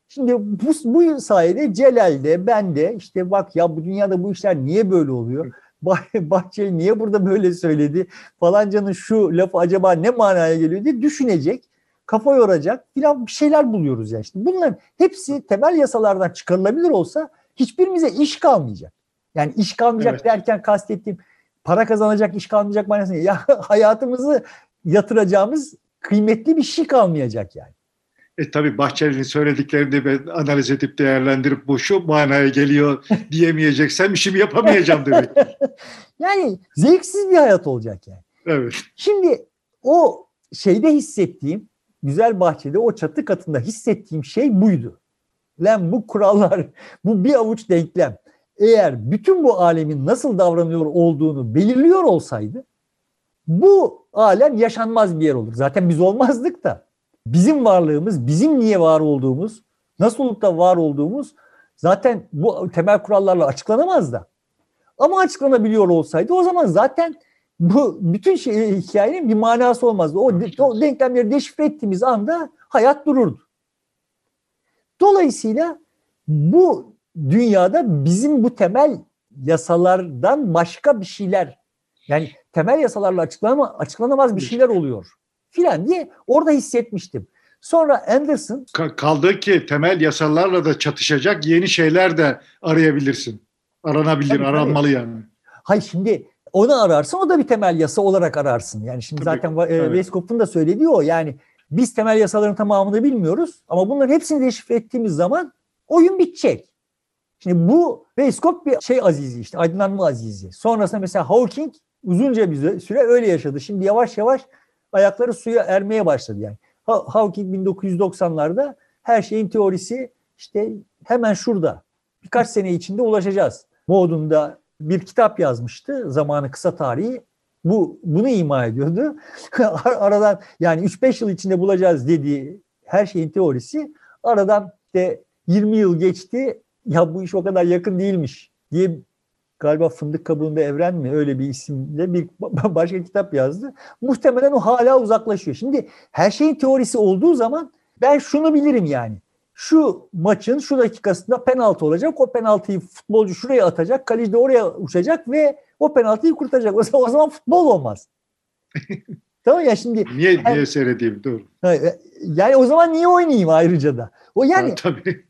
Şimdi bu, bu sayede Celal'de, ben de işte bak ya bu dünyada bu işler niye böyle oluyor? Bahçeli niye burada böyle söyledi? Falancanın şu lafı acaba ne manaya geliyor diye düşünecek, kafa yoracak filan bir şeyler buluyoruz ya. işte. bunların hepsi temel yasalardan çıkarılabilir olsa hiçbirimize iş kalmayacak. Yani iş kalmayacak evet. derken kastettiğim para kazanacak, iş kalmayacak manasında. Ya hayatımızı yatıracağımız kıymetli bir şey kalmayacak yani. E tabii Bahçeli'nin söylediklerini ben analiz edip değerlendirip bu şu manaya geliyor diyemeyeceksem işimi yapamayacağım demek. yani zevksiz bir hayat olacak yani. Evet. Şimdi o şeyde hissettiğim güzel bahçede o çatı katında hissettiğim şey buydu. Lan bu kurallar, bu bir avuç denklem eğer bütün bu alemin nasıl davranıyor olduğunu belirliyor olsaydı bu alem yaşanmaz bir yer olur. Zaten biz olmazdık da bizim varlığımız, bizim niye var olduğumuz, nasıl olup da var olduğumuz zaten bu temel kurallarla açıklanamaz da. Ama açıklanabiliyor olsaydı o zaman zaten bu bütün şey, hikayenin bir manası olmazdı. O, o denklemleri deşifre ettiğimiz anda hayat dururdu. Dolayısıyla bu dünyada bizim bu temel yasalardan başka bir şeyler yani temel yasalarla açıklanama, açıklanamaz bir şeyler oluyor filan diye orada hissetmiştim. Sonra Anderson kaldı ki temel yasalarla da çatışacak yeni şeyler de arayabilirsin. Aranabilir, tabii, aranmalı tabii. yani. Hayır şimdi onu ararsın o da bir temel yasa olarak ararsın. Yani şimdi tabii, zaten evet. Weisskopf'un da söylediği o. Yani biz temel yasaların tamamını bilmiyoruz ama bunların hepsini deşifre ettiğimiz zaman oyun bitecek. Şimdi bu Weiskopf bir şey azizi işte aydınlanma azizi. Sonrasında mesela Hawking uzunca bir süre öyle yaşadı. Şimdi yavaş yavaş ayakları suya ermeye başladı yani. Hawking 1990'larda her şeyin teorisi işte hemen şurada. Birkaç sene içinde ulaşacağız. Modunda bir kitap yazmıştı zamanı kısa tarihi. Bu bunu ima ediyordu. Aradan yani 3-5 yıl içinde bulacağız dediği her şeyin teorisi aradan işte 20 yıl geçti. Ya bu iş o kadar yakın değilmiş diye galiba Fındık Kabuğunda Evren mi öyle bir isimle bir başka kitap yazdı. Muhtemelen o hala uzaklaşıyor. Şimdi her şeyin teorisi olduğu zaman ben şunu bilirim yani. Şu maçın şu dakikasında penaltı olacak. O penaltıyı futbolcu şuraya atacak. Kaleci de oraya uçacak ve o penaltıyı kurtaracak. O zaman, o zaman futbol olmaz. tamam ya şimdi. Niye, niye seyredeyim? Doğru. E, yani o zaman niye oynayayım ayrıca da? O yani. Ha, tabii.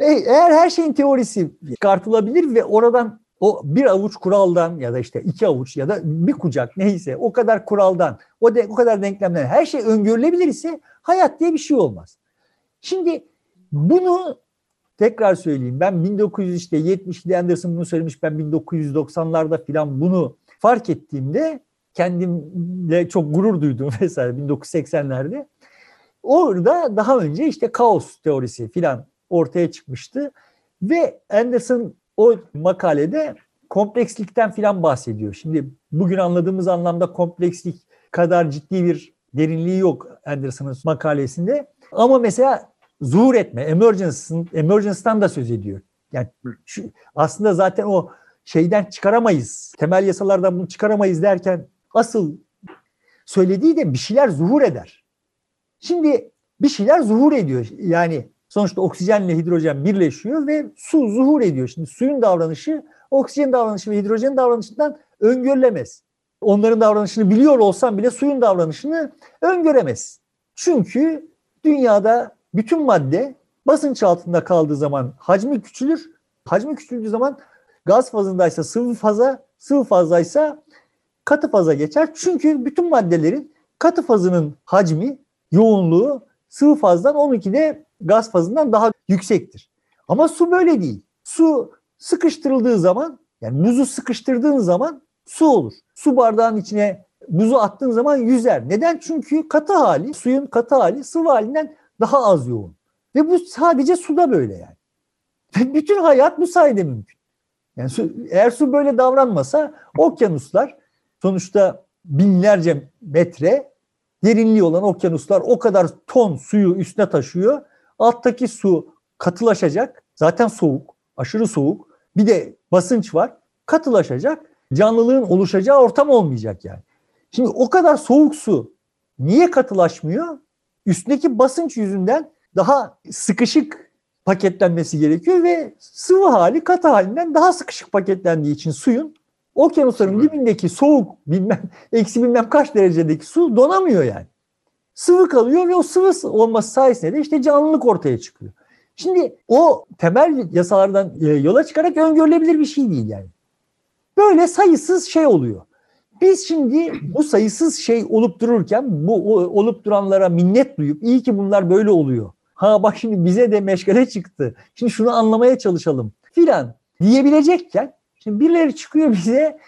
E, eğer her şeyin teorisi çıkartılabilir ve oradan o bir avuç kuraldan ya da işte iki avuç ya da bir kucak neyse o kadar kuraldan, o, de, o kadar denklemden her şey öngörülebilir ise hayat diye bir şey olmaz. Şimdi bunu tekrar söyleyeyim. Ben 1970'de Anderson bunu söylemiş. Ben 1990'larda filan bunu fark ettiğimde kendimle çok gurur duydum vesaire 1980'lerde. Orada daha önce işte kaos teorisi filan ortaya çıkmıştı. Ve Anderson o makalede komplekslikten filan bahsediyor. Şimdi bugün anladığımız anlamda komplekslik kadar ciddi bir derinliği yok Anderson'ın makalesinde. Ama mesela zuhur etme, emergence'dan da söz ediyor. Yani şu, aslında zaten o şeyden çıkaramayız. Temel yasalardan bunu çıkaramayız derken asıl söylediği de bir şeyler zuhur eder. Şimdi bir şeyler zuhur ediyor. Yani Sonuçta oksijenle hidrojen birleşiyor ve su zuhur ediyor. Şimdi suyun davranışı oksijen davranışı ve hidrojen davranışından öngörülemez. Onların davranışını biliyor olsam bile suyun davranışını öngöremez. Çünkü dünyada bütün madde basınç altında kaldığı zaman hacmi küçülür. Hacmi küçüldüğü zaman gaz fazındaysa sıvı faza, sıvı fazlaysa katı faza geçer. Çünkü bütün maddelerin katı fazının hacmi, yoğunluğu sıvı fazdan 12'de gaz fazından daha yüksektir. Ama su böyle değil. Su sıkıştırıldığı zaman yani buzu sıkıştırdığın zaman su olur. Su bardağın içine buzu attığın zaman yüzer. Neden? Çünkü katı hali, suyun katı hali sıvı halinden daha az yoğun. Ve bu sadece suda böyle yani. Bütün hayat bu sayede mümkün. Yani su, eğer su böyle davranmasa okyanuslar sonuçta binlerce metre derinliği olan okyanuslar o kadar ton suyu üstüne taşıyor. Alttaki su katılaşacak. Zaten soğuk, aşırı soğuk. Bir de basınç var. Katılaşacak. Canlılığın oluşacağı ortam olmayacak yani. Şimdi o kadar soğuk su niye katılaşmıyor? Üstündeki basınç yüzünden daha sıkışık paketlenmesi gerekiyor ve sıvı hali katı halinden daha sıkışık paketlendiği için suyun okyanusların dibindeki soğuk bilmem eksi bilmem kaç derecedeki su donamıyor yani. Sıvı kalıyor ve o sıvı olması sayesinde de işte canlılık ortaya çıkıyor. Şimdi o temel yasalardan e, yola çıkarak öngörülebilir bir şey değil yani. Böyle sayısız şey oluyor. Biz şimdi bu sayısız şey olup dururken bu olup duranlara minnet duyup iyi ki bunlar böyle oluyor. Ha bak şimdi bize de meşgale çıktı. Şimdi şunu anlamaya çalışalım filan diyebilecekken şimdi birileri çıkıyor bize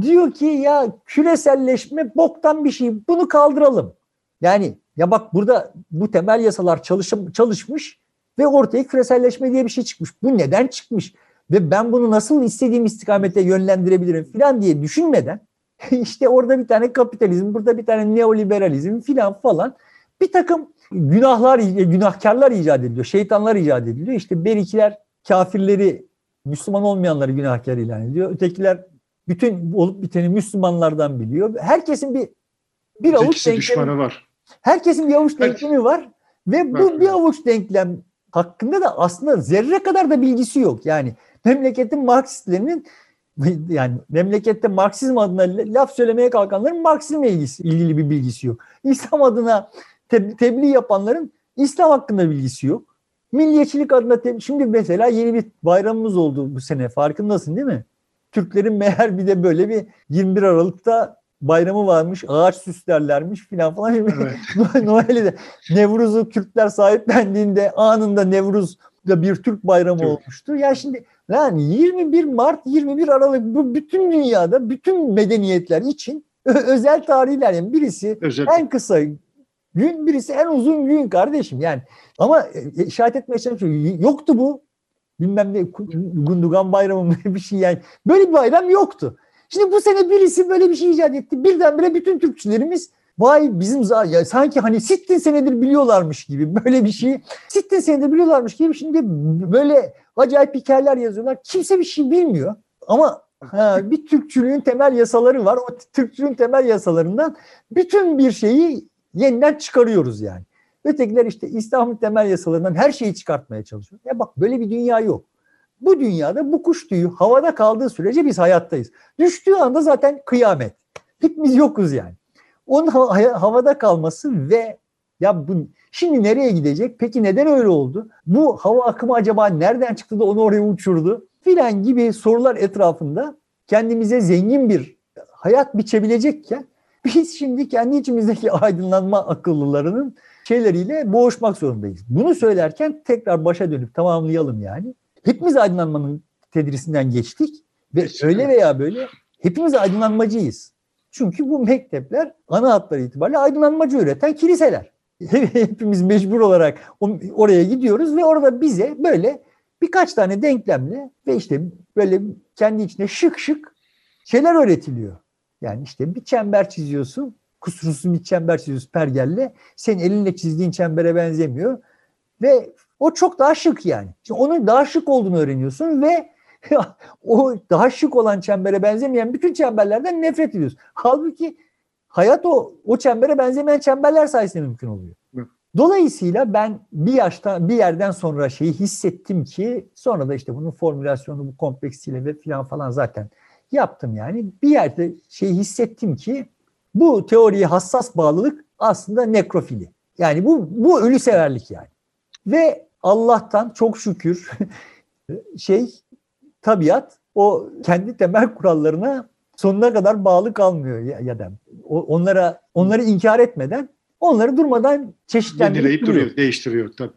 diyor ki ya küreselleşme boktan bir şey bunu kaldıralım. Yani ya bak burada bu temel yasalar çalış, çalışmış ve ortaya küreselleşme diye bir şey çıkmış. Bu neden çıkmış? Ve ben bunu nasıl istediğim istikamete yönlendirebilirim filan diye düşünmeden işte orada bir tane kapitalizm, burada bir tane neoliberalizm filan falan bir takım günahlar, günahkarlar icat ediliyor, şeytanlar icat ediliyor. İşte berikiler kafirleri, Müslüman olmayanları günahkar ilan ediyor. Ötekiler bütün olup biteni Müslümanlardan biliyor. Herkesin bir bir avuç denklemi var. Herkesin bir avuç denklemi var ve bu bir avuç denklem hakkında da aslında zerre kadar da bilgisi yok. Yani memleketin Marksistlerinin yani memlekette Marksizm adına laf söylemeye kalkanların Marksizmle ilgisi, ilgili bir bilgisi yok. İslam adına te- tebliğ yapanların İslam hakkında bilgisi yok. Milliyetçilik adına te- şimdi mesela yeni bir bayramımız oldu bu sene farkındasın değil mi? Türklerin meğer bir de böyle bir 21 Aralık'ta bayramı varmış, ağaç süslerlermiş filan falan. Evet. Noel'i de Nevruz'u Kürtler sahiplendiğinde anında Nevruz da bir Türk bayramı Türk. olmuştu. Ya şimdi yani 21 Mart, 21 Aralık bu bütün dünyada bütün medeniyetler için özel tarihler. Yani birisi özel. en kısa gün, birisi en uzun gün kardeşim. Yani ama e, işaret etmeye çalışıyorum. Yoktu bu. Bilmem ne Gundugan bayramı bir şey yani. Böyle bir bayram yoktu. Şimdi bu sene birisi böyle bir şey icat etti. Birdenbire bütün Türkçülerimiz vay bizim ya sanki hani sittin senedir biliyorlarmış gibi böyle bir şey. Sittin senedir biliyorlarmış gibi şimdi böyle acayip hikayeler yazıyorlar. Kimse bir şey bilmiyor. Ama ha, bir Türkçülüğün temel yasaları var. O Türkçülüğün temel yasalarından bütün bir şeyi yeniden çıkarıyoruz yani. Ötekiler işte İslam'ın temel yasalarından her şeyi çıkartmaya çalışıyor. Ya bak böyle bir dünya yok. Bu dünyada bu kuş tüyü havada kaldığı sürece biz hayattayız. Düştüğü anda zaten kıyamet. Hepimiz yokuz yani. Onun havada kalması ve ya bu şimdi nereye gidecek? Peki neden öyle oldu? Bu hava akımı acaba nereden çıktı da onu oraya uçurdu? Filan gibi sorular etrafında kendimize zengin bir hayat biçebilecekken biz şimdi kendi içimizdeki aydınlanma akıllılarının şeyleriyle boğuşmak zorundayız. Bunu söylerken tekrar başa dönüp tamamlayalım yani. Hepimiz aydınlanmanın tedrisinden geçtik ve öyle veya böyle hepimiz aydınlanmacıyız. Çünkü bu mektepler ana hatları itibariyle aydınlanmacı üreten kiliseler. Hepimiz mecbur olarak oraya gidiyoruz ve orada bize böyle birkaç tane denklemle ve işte böyle kendi içinde şık şık şeyler öğretiliyor. Yani işte bir çember çiziyorsun, kusursuz bir çember çiziyorsun pergelle. Senin elinle çizdiğin çembere benzemiyor. Ve o çok daha şık yani. Şimdi onun daha şık olduğunu öğreniyorsun ve o daha şık olan çembere benzemeyen bütün çemberlerden nefret ediyorsun. Halbuki hayat o o çembere benzemeyen çemberler sayesinde mümkün oluyor. Dolayısıyla ben bir yaşta bir yerden sonra şeyi hissettim ki sonra da işte bunun formülasyonu bu kompleksiyle ve filan falan zaten yaptım yani. Bir yerde şeyi hissettim ki bu teoriye hassas bağlılık aslında nekrofili. Yani bu bu ölü severlik yani. Ve Allah'tan çok şükür şey tabiat o kendi temel kurallarına sonuna kadar bağlı kalmıyor ya, ya da onlara onları inkar etmeden onları durmadan çeşitlendirip duruyor. duruyor, değiştiriyor tabii.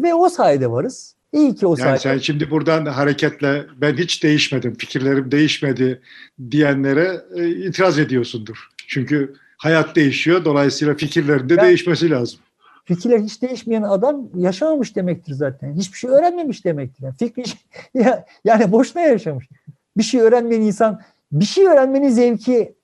Ve o sayede varız. İyi ki o yani sayede. Sen şimdi buradan hareketle ben hiç değişmedim, fikirlerim değişmedi diyenlere e, itiraz ediyorsundur. Çünkü hayat değişiyor, dolayısıyla fikirlerin de yani, değişmesi lazım fikirler hiç değişmeyen adam yaşamamış demektir zaten. Hiçbir şey öğrenmemiş demektir. Yani fikri yani boşuna yaşamış. Bir şey öğrenmeyen insan bir şey öğrenmenin zevki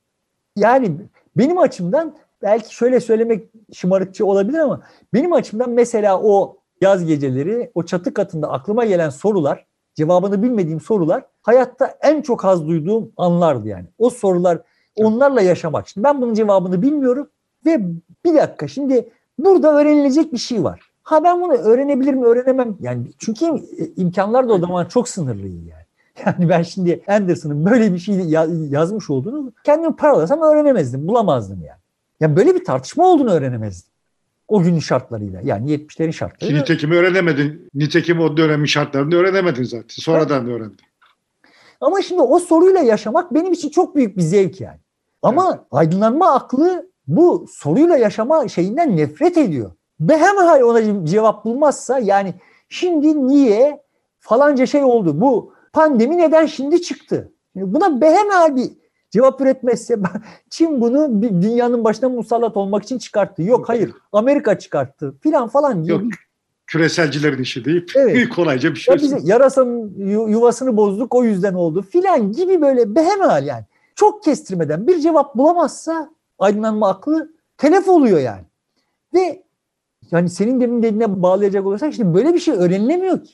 yani benim açımdan belki şöyle söylemek şımarıkçı olabilir ama benim açımdan mesela o yaz geceleri o çatı katında aklıma gelen sorular, cevabını bilmediğim sorular hayatta en çok haz duyduğum anlardı yani. O sorular onlarla yaşamak. Şimdi ben bunun cevabını bilmiyorum ve bir dakika şimdi burada öğrenilecek bir şey var. Ha ben bunu öğrenebilir mi öğrenemem. Yani çünkü imkanlar da o zaman çok sınırlıydı yani. Yani ben şimdi Anderson'ın böyle bir şey yazmış olduğunu kendimi paralasam öğrenemezdim, bulamazdım yani. Yani böyle bir tartışma olduğunu öğrenemezdim. O günün şartlarıyla. Yani 70'lerin şartlarıyla. Nitekim öğrenemedin. Nitekim o dönemin şartlarını öğrenemedin zaten. Sonradan evet. öğrendin. Ama şimdi o soruyla yaşamak benim için çok büyük bir zevk yani. Ama evet. aydınlanma aklı bu soruyla yaşama şeyinden nefret ediyor. Ve hemen ona cevap bulmazsa yani şimdi niye falanca şey oldu bu pandemi neden şimdi çıktı? Buna behemel bir cevap üretmezse Çin bunu dünyanın başına musallat olmak için çıkarttı. Yok hayır Amerika çıkarttı filan falan diye. Yok küreselcilerin işi deyip evet. kolayca bir şey. Ya bize yarasın yuvasını bozduk o yüzden oldu filan gibi böyle behemel yani. Çok kestirmeden bir cevap bulamazsa aydınlanma aklı telef oluyor yani. Ve yani senin demin dediğine bağlayacak olursak şimdi böyle bir şey öğrenilemiyor ki.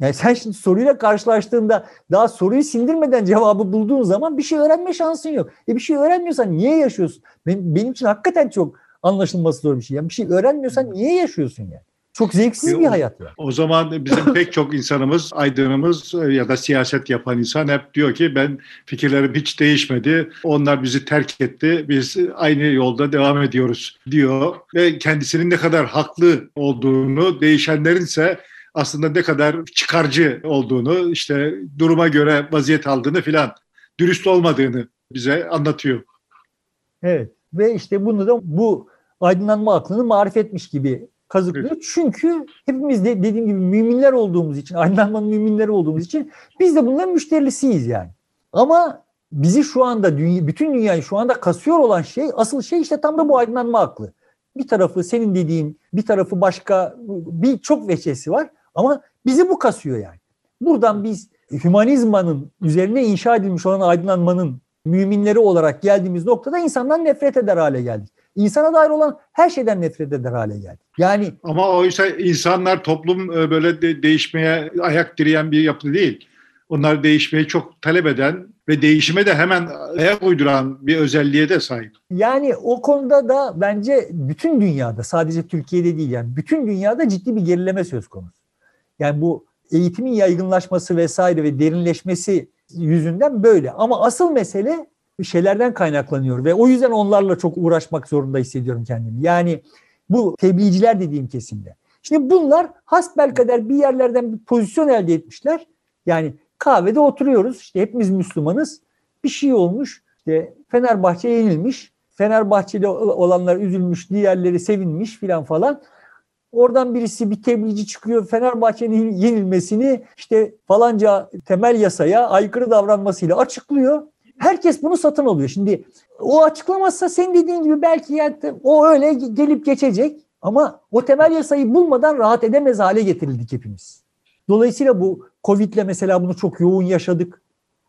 Yani sen şimdi soruyla karşılaştığında daha soruyu sindirmeden cevabı bulduğun zaman bir şey öğrenme şansın yok. E bir şey öğrenmiyorsan niye yaşıyorsun? Benim, benim için hakikaten çok anlaşılması zor bir şey. Yani bir şey öğrenmiyorsan niye yaşıyorsun yani? Çok zevksiz e, bir hayat ya. O zaman bizim pek çok insanımız, aydınımız ya da siyaset yapan insan hep diyor ki ben fikirlerim hiç değişmedi. Onlar bizi terk etti. Biz aynı yolda devam ediyoruz diyor. Ve kendisinin ne kadar haklı olduğunu, değişenlerin ise aslında ne kadar çıkarcı olduğunu, işte duruma göre vaziyet aldığını filan, dürüst olmadığını bize anlatıyor. Evet ve işte bunu da bu aydınlanma aklını marifetmiş gibi kazıklıyor. Evet. Çünkü hepimiz de dediğim gibi müminler olduğumuz için, aydınlanmanın müminleri olduğumuz için biz de bunların müşterisiyiz yani. Ama bizi şu anda dünya, bütün dünyayı şu anda kasıyor olan şey, asıl şey işte tam da bu aydınlanma aklı. Bir tarafı senin dediğin, bir tarafı başka, bir çok veçesi var. Ama bizi bu kasıyor yani. Buradan biz hümanizmanın üzerine inşa edilmiş olan aydınlanmanın müminleri olarak geldiğimiz noktada insandan nefret eder hale geldik. İnsana dair olan her şeyden nefret eder hale geldik. Yani ama oysa insanlar toplum e, böyle de değişmeye ayak direyen bir yapı değil. Onlar değişmeyi çok talep eden ve değişime de hemen ayak uyduran bir özelliğe de sahip. Yani o konuda da bence bütün dünyada sadece Türkiye'de değil yani bütün dünyada ciddi bir gerileme söz konusu. Yani bu eğitimin yaygınlaşması vesaire ve derinleşmesi yüzünden böyle. Ama asıl mesele şeylerden kaynaklanıyor ve o yüzden onlarla çok uğraşmak zorunda hissediyorum kendimi. Yani bu tebliğciler dediğim kesimde. Şimdi bunlar hasbel kadar bir yerlerden bir pozisyon elde etmişler. Yani kahvede oturuyoruz. İşte hepimiz Müslümanız. Bir şey olmuş. İşte Fenerbahçe yenilmiş. Fenerbahçeli olanlar üzülmüş, diğerleri sevinmiş filan falan. Oradan birisi bir tebliğci çıkıyor Fenerbahçe'nin yenilmesini işte falanca temel yasaya aykırı davranmasıyla açıklıyor. Herkes bunu satın alıyor. Şimdi o açıklamazsa sen dediğin gibi belki yani o öyle gelip geçecek ama o temel yasayı bulmadan rahat edemez hale getirildik hepimiz. Dolayısıyla bu Covid'le mesela bunu çok yoğun yaşadık.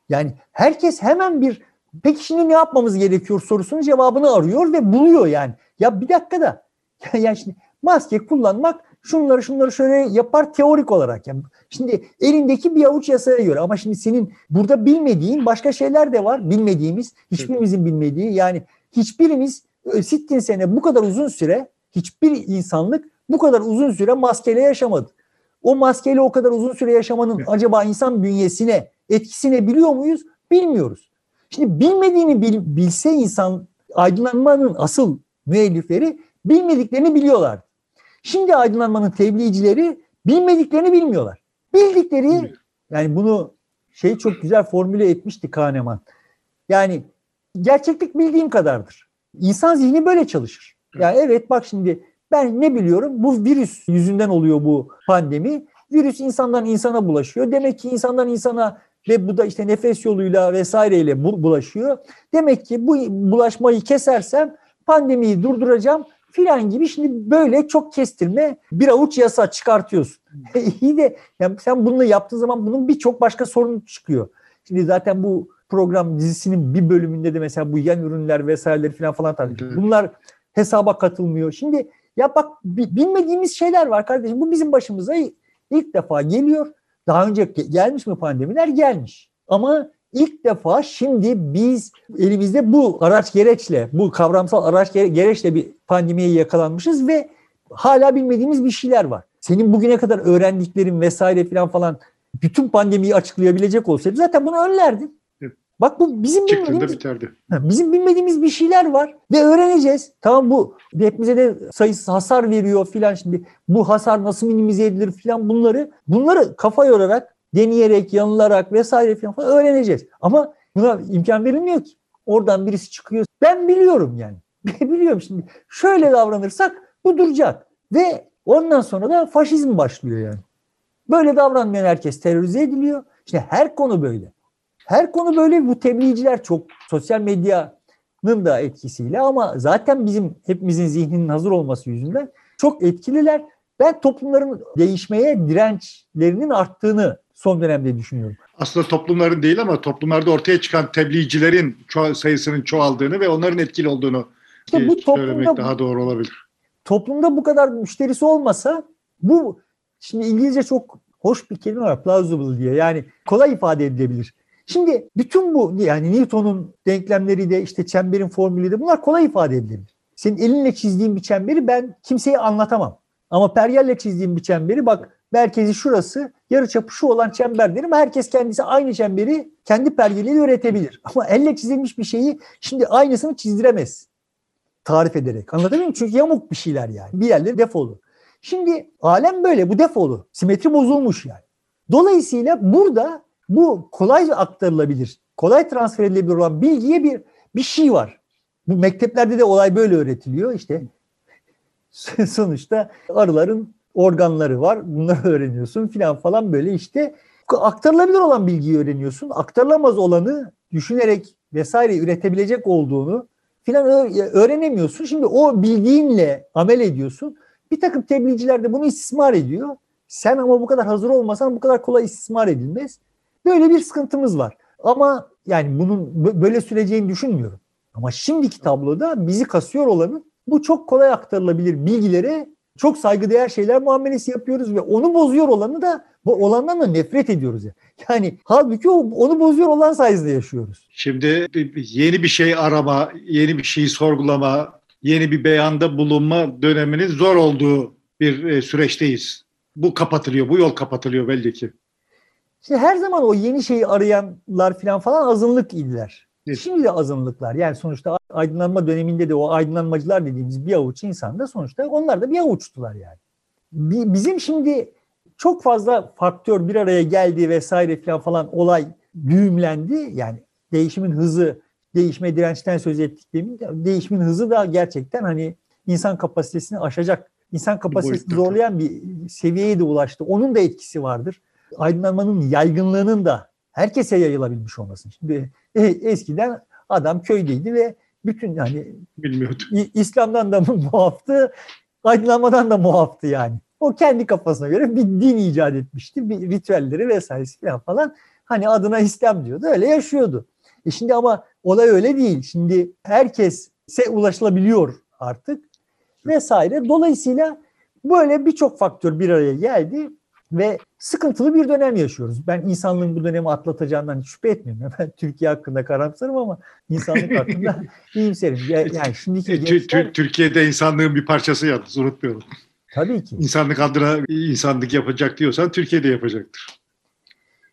Yani herkes hemen bir peki şimdi ne yapmamız gerekiyor sorusunun cevabını arıyor ve buluyor yani. Ya bir dakika da yani şimdi maske kullanmak şunları şunları şöyle yapar teorik olarak. Yani şimdi elindeki bir avuç yasaya göre ama şimdi senin burada bilmediğin başka şeyler de var. Bilmediğimiz, hiçbirimizin bilmediği yani hiçbirimiz e, sittin sene bu kadar uzun süre hiçbir insanlık bu kadar uzun süre maskeyle yaşamadı. O maskeyle o kadar uzun süre yaşamanın acaba insan bünyesine etkisini biliyor muyuz? Bilmiyoruz. Şimdi bilmediğini bil, bilse insan aydınlanmanın asıl müellifleri bilmediklerini biliyorlar. Şimdi aydınlanmanın tebliğcileri bilmediklerini bilmiyorlar. Bildikleri yani bunu şey çok güzel formüle etmişti Kahneman. Yani gerçeklik bildiğim kadardır. İnsan zihni böyle çalışır. Yani evet bak şimdi ben ne biliyorum? Bu virüs yüzünden oluyor bu pandemi. Virüs insandan insana bulaşıyor. Demek ki insandan insana ve bu da işte nefes yoluyla vesaireyle bulaşıyor. Demek ki bu bulaşmayı kesersem pandemiyi durduracağım filan gibi şimdi böyle çok kestirme bir avuç yasa çıkartıyorsun. İyi de yani sen bunu yaptığın zaman bunun birçok başka sorun çıkıyor. Şimdi zaten bu program dizisinin bir bölümünde de mesela bu yan ürünler vesaireleri falan falan tartışıyor. Bunlar hesaba katılmıyor. Şimdi ya bak bilmediğimiz şeyler var kardeşim. Bu bizim başımıza ilk defa geliyor. Daha önce gelmiş mi pandemiler? Gelmiş. Ama ilk defa şimdi biz elimizde bu araç gereçle, bu kavramsal araç gereçle bir pandemiye yakalanmışız ve hala bilmediğimiz bir şeyler var. Senin bugüne kadar öğrendiklerin vesaire falan falan bütün pandemiyi açıklayabilecek olsaydı zaten bunu önlerdin. Bak bu bizim bilmediğimiz, biterdi. bizim bilmediğimiz bir şeyler var ve öğreneceğiz. Tamam bu hepimize de sayısı hasar veriyor filan şimdi. Bu hasar nasıl minimize edilir filan bunları bunları kafa yorarak, deneyerek, yanılarak vesaire falan öğreneceğiz. Ama buna imkan verilmiyor ki. Oradan birisi çıkıyor. Ben biliyorum yani. biliyorum şimdi. Şöyle davranırsak bu duracak. Ve ondan sonra da faşizm başlıyor yani. Böyle davranmayan herkes terörize ediliyor. İşte her konu böyle. Her konu böyle bu tebliğciler çok sosyal medyanın da etkisiyle ama zaten bizim hepimizin zihninin hazır olması yüzünden çok etkililer. Ben toplumların değişmeye dirençlerinin arttığını son dönemde düşünüyorum. Aslında toplumların değil ama toplumlarda ortaya çıkan tebliğcilerin ço- sayısının çoğaldığını ve onların etkili olduğunu işte bu söylemek daha doğru olabilir. Toplumda bu kadar müşterisi olmasa bu şimdi İngilizce çok hoş bir kelime var plausible diye yani kolay ifade edilebilir. Şimdi bütün bu yani Newton'un denklemleri de işte çemberin formülü de bunlar kolay ifade edilebilir. Senin elinle çizdiğin bir çemberi ben kimseye anlatamam. Ama pergelle çizdiğim bir çemberi bak merkezi şurası yarı çapı şu olan çember derim. Herkes kendisi aynı çemberi kendi pergeliyle üretebilir. Ama elle çizilmiş bir şeyi şimdi aynısını çizdiremez. Tarif ederek. Anlatabiliyor muyum? Çünkü yamuk bir şeyler yani. Bir yerleri defolu. Şimdi alem böyle. Bu defolu. Simetri bozulmuş yani. Dolayısıyla burada bu kolay aktarılabilir, kolay transfer edilebilir olan bilgiye bir bir şey var. Bu mekteplerde de olay böyle öğretiliyor. İşte sonuçta arıların organları var. Bunları öğreniyorsun filan falan böyle işte aktarılabilir olan bilgiyi öğreniyorsun. Aktarılamaz olanı düşünerek vesaire üretebilecek olduğunu filan öğrenemiyorsun. Şimdi o bildiğinle amel ediyorsun. Bir takım tebliğciler de bunu istismar ediyor. Sen ama bu kadar hazır olmasan bu kadar kolay istismar edilmez. Böyle bir sıkıntımız var. Ama yani bunun böyle süreceğini düşünmüyorum. Ama şimdiki tabloda bizi kasıyor olanın bu çok kolay aktarılabilir bilgilere çok saygıdeğer şeyler muamelesi yapıyoruz ve onu bozuyor olanı da bu olandan da nefret ediyoruz ya. Yani halbuki onu bozuyor olan sayesinde yaşıyoruz. Şimdi yeni bir şey arama, yeni bir şeyi sorgulama, yeni bir beyanda bulunma döneminin zor olduğu bir e, süreçteyiz. Bu kapatılıyor, bu yol kapatılıyor belli ki. Şimdi her zaman o yeni şeyi arayanlar falan falan azınlık idiler. Evet. Şimdi de azınlıklar. Yani sonuçta aydınlanma döneminde de o aydınlanmacılar dediğimiz bir avuç insan da sonuçta onlar da bir avuçtular yani. Bizim şimdi çok fazla faktör bir araya geldi vesaire falan falan olay düğümlendi. Yani değişimin hızı, değişme dirençten söz ettik demin. Değişimin hızı da gerçekten hani insan kapasitesini aşacak, insan kapasitesini zorlayan bir seviyeye de ulaştı. Onun da etkisi vardır aydınlanmanın yaygınlığının da herkese yayılabilmiş olması. Şimdi e, eskiden adam köydeydi ve bütün yani bilmiyordu. İslam'dan da muaftı, aydınlanmadan da muaftı yani. O kendi kafasına göre bir din icat etmişti. Bir ritüelleri vesairesi falan falan. Hani adına İslam diyordu. Öyle yaşıyordu. E şimdi ama olay öyle değil. Şimdi herkese ulaşılabiliyor artık vesaire. Dolayısıyla böyle birçok faktör bir araya geldi ve sıkıntılı bir dönem yaşıyoruz. Ben insanlığın bu dönemi atlatacağından şüphe etmiyorum. Ben Türkiye hakkında karamsarım ama insanlık hakkında iyimserim. Yani şimdiki gençler... Türkiye'de insanlığın bir parçası yalnız unutmayalım. Tabii ki. İnsanlık adına insanlık yapacak diyorsan Türkiye'de yapacaktır.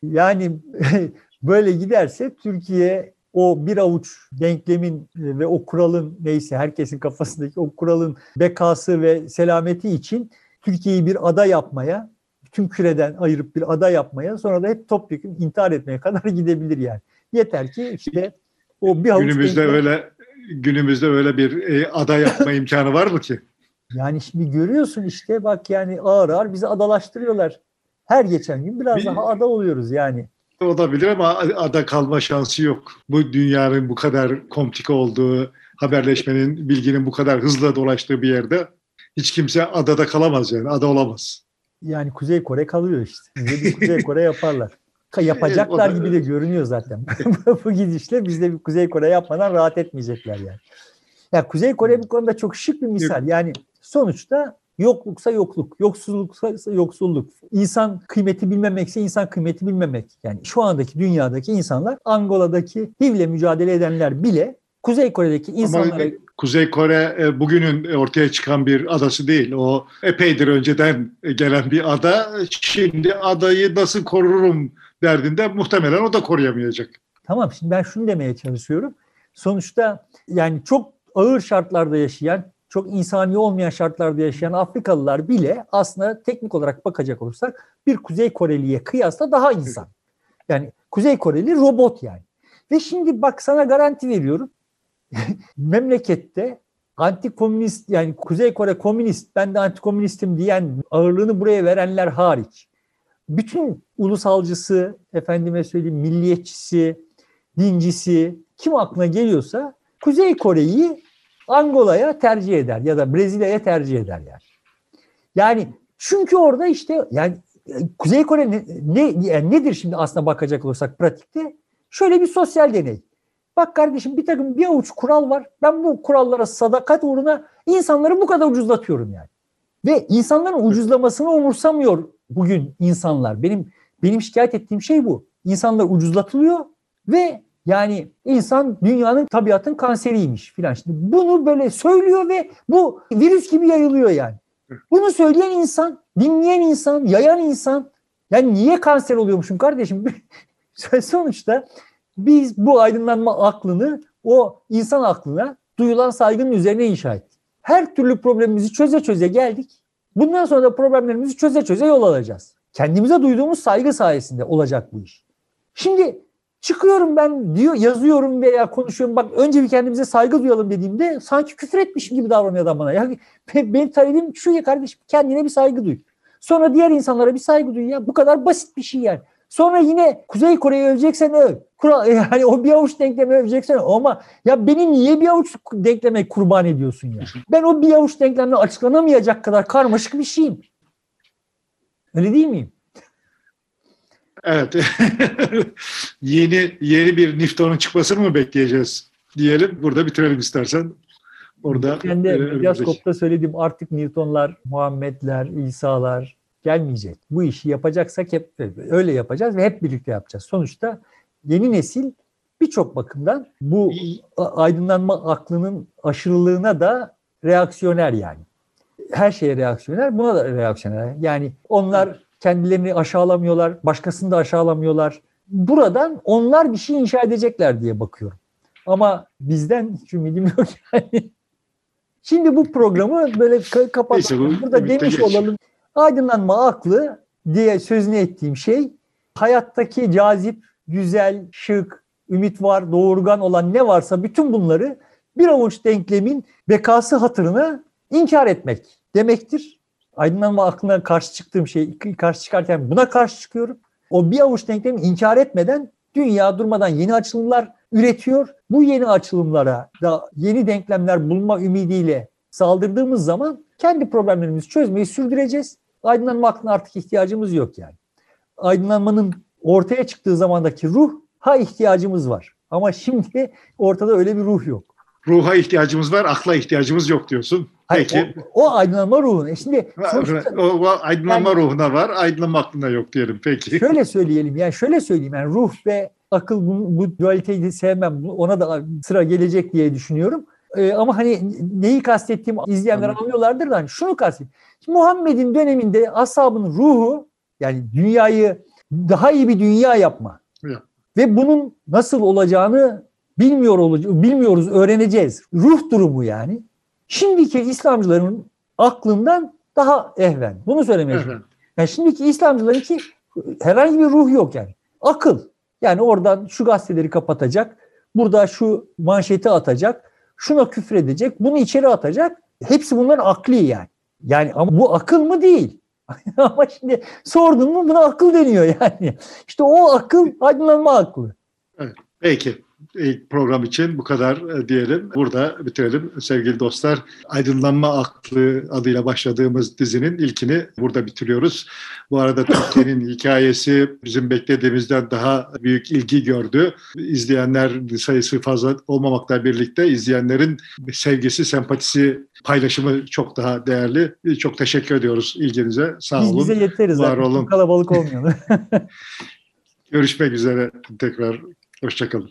Yani böyle giderse Türkiye o bir avuç denklemin ve o kuralın neyse herkesin kafasındaki o kuralın bekası ve selameti için Türkiye'yi bir ada yapmaya tüm küreden ayırıp bir ada yapmaya sonra da hep topyekun intihar etmeye kadar gidebilir yani. Yeter ki işte o bir avuç günümüzde denklem... öyle günümüzde öyle bir e, ada yapma imkanı var mı ki? Yani şimdi görüyorsun işte bak yani ağır ağır bizi adalaştırıyorlar. Her geçen gün biraz bir, daha ada oluyoruz yani. Olabilir ama ada kalma şansı yok. Bu dünyanın bu kadar komplike olduğu, haberleşmenin, bilginin bu kadar hızla dolaştığı bir yerde hiç kimse adada kalamaz yani. Ada olamaz. Yani Kuzey Kore kalıyor işte. Bize bir Kuzey Kore yaparlar. Yapacaklar gibi de görünüyor zaten. Bu gidişle biz de bir Kuzey Kore yapmadan rahat etmeyecekler yani. Yani Kuzey Kore bu konuda çok şık bir misal. Yani sonuçta yokluksa yokluk, yoksulluksa yoksulluk. İnsan kıymeti bilmemekse insan kıymeti bilmemek. Yani şu andaki dünyadaki insanlar Angola'daki HIV'le mücadele edenler bile Kuzey Kore'deki insanlara... Kuzey Kore e, bugünün ortaya çıkan bir adası değil. O epeydir önceden gelen bir ada. Şimdi adayı nasıl korurum derdinde muhtemelen o da koruyamayacak. Tamam şimdi ben şunu demeye çalışıyorum. Sonuçta yani çok ağır şartlarda yaşayan, çok insani olmayan şartlarda yaşayan Afrikalılar bile aslında teknik olarak bakacak olursak bir Kuzey Koreliye kıyasla daha insan. Yani Kuzey Koreli robot yani. Ve şimdi bak sana garanti veriyorum. memlekette anti-komünist yani Kuzey Kore komünist ben de anti-komünistim diyen ağırlığını buraya verenler hariç bütün ulusalcısı, efendime söyleyeyim milliyetçisi, dincisi kim aklına geliyorsa Kuzey Kore'yi Angola'ya tercih eder ya da Brezilya'ya tercih eder yani. Yani çünkü orada işte yani Kuzey Kore ne, ne yani nedir şimdi aslına bakacak olursak pratikte? Şöyle bir sosyal deney. Bak kardeşim bir takım bir avuç kural var. Ben bu kurallara sadakat uğruna insanları bu kadar ucuzlatıyorum yani. Ve insanların ucuzlamasını umursamıyor bugün insanlar. Benim benim şikayet ettiğim şey bu. İnsanlar ucuzlatılıyor ve yani insan dünyanın tabiatın kanseriymiş filan. Şimdi bunu böyle söylüyor ve bu virüs gibi yayılıyor yani. Bunu söyleyen insan, dinleyen insan, yayan insan yani niye kanser oluyormuşum kardeşim? Sonuçta biz bu aydınlanma aklını o insan aklına duyulan saygının üzerine inşa ettik. Her türlü problemimizi çöze çöze geldik. Bundan sonra da problemlerimizi çöze çöze yol alacağız. Kendimize duyduğumuz saygı sayesinde olacak bu iş. Şimdi çıkıyorum ben diyor yazıyorum veya konuşuyorum bak önce bir kendimize saygı duyalım dediğimde sanki küfür etmişim gibi davranıyor adam bana. Ya benim talebim şu ya kardeşim kendine bir saygı duy. Sonra diğer insanlara bir saygı duy ya. Bu kadar basit bir şey yani. Sonra yine Kuzey Kore'yi öveceksen öv. Kural, yani o bir avuç denklemi öveceksen ama ya beni niye bir avuç denkleme kurban ediyorsun ya? Ben o bir avuç denklemle açıklanamayacak kadar karmaşık bir şeyim. Öyle değil miyim? Evet. yeni yeni bir Newton'un çıkmasını mı bekleyeceğiz diyelim. Burada bitirelim istersen. Orada e, Medyaskop'ta söylediğim artık Newton'lar, Muhammed'ler, İsa'lar, gelmeyecek. Bu işi yapacaksak hep öyle yapacağız ve hep birlikte yapacağız. Sonuçta yeni nesil birçok bakımdan bu aydınlanma aklının aşırılığına da reaksiyoner yani. Her şeye reaksiyoner, buna da reaksiyoner. Yani onlar kendilerini aşağılamıyorlar, başkasını da aşağılamıyorlar. Buradan onlar bir şey inşa edecekler diye bakıyorum. Ama bizden hiç ümidim yok yani. Şimdi bu programı böyle kapatalım. Burada demiş olalım Aydınlanma aklı diye sözünü ettiğim şey hayattaki cazip, güzel, şık, ümit var, doğurgan olan ne varsa bütün bunları bir avuç denklemin bekası hatırına inkar etmek demektir. Aydınlanma aklına karşı çıktığım şey, karşı çıkarken buna karşı çıkıyorum. O bir avuç denklemi inkar etmeden dünya durmadan yeni açılımlar üretiyor. Bu yeni açılımlara da yeni denklemler bulma ümidiyle saldırdığımız zaman kendi problemlerimizi çözmeyi sürdüreceğiz aydınlanma aklına artık ihtiyacımız yok yani. Aydınlanmanın ortaya çıktığı zamandaki ruh ha ihtiyacımız var. Ama şimdi ortada öyle bir ruh yok. Ruha ihtiyacımız var, akla ihtiyacımız yok diyorsun. Hayır, Peki. O, o aydınlanma ruhuna. E şimdi sonuçta, o, o aydınlanma yani, ruhuna var, aydınlanma aklına yok diyelim. Peki. Şöyle söyleyelim yani şöyle söyleyeyim yani ruh ve akıl bu, bu dualiteyi sevmem. Ona da sıra gelecek diye düşünüyorum. Ee, ama hani neyi kastettiğimi izleyenler Anladım. anlıyorlardır da hani şunu kastettim. Muhammed'in döneminde ashabın ruhu yani dünyayı daha iyi bir dünya yapma. Ya. Ve bunun nasıl olacağını bilmiyor olacağız, bilmiyoruz, öğreneceğiz. Ruh durumu yani. Şimdiki İslamcıların aklından daha ehven. Bunu söylemeye çalışıyorum. Yani şimdiki İslamcıların ki herhangi bir ruh yok yani. Akıl. Yani oradan şu gazeteleri kapatacak, burada şu manşeti atacak, şuna küfredecek, bunu içeri atacak. Hepsi bunların akli yani. Yani ama bu akıl mı değil? ama şimdi sordun mu buna akıl deniyor yani. İşte o akıl aydınlanma aklı. Evet, peki. İlk program için bu kadar e, diyelim. Burada bitirelim sevgili dostlar. Aydınlanma Aklı adıyla başladığımız dizinin ilkini burada bitiriyoruz. Bu arada Türkiye'nin hikayesi bizim beklediğimizden daha büyük ilgi gördü. İzleyenler sayısı fazla olmamakla birlikte izleyenlerin sevgisi, sempatisi, paylaşımı çok daha değerli. Çok teşekkür ediyoruz ilginize. Sağ Biz olun. bize yeteriz. Var zaten. olun. Kalabalık olmuyor. Görüşmek üzere tekrar. Hoşçakalın.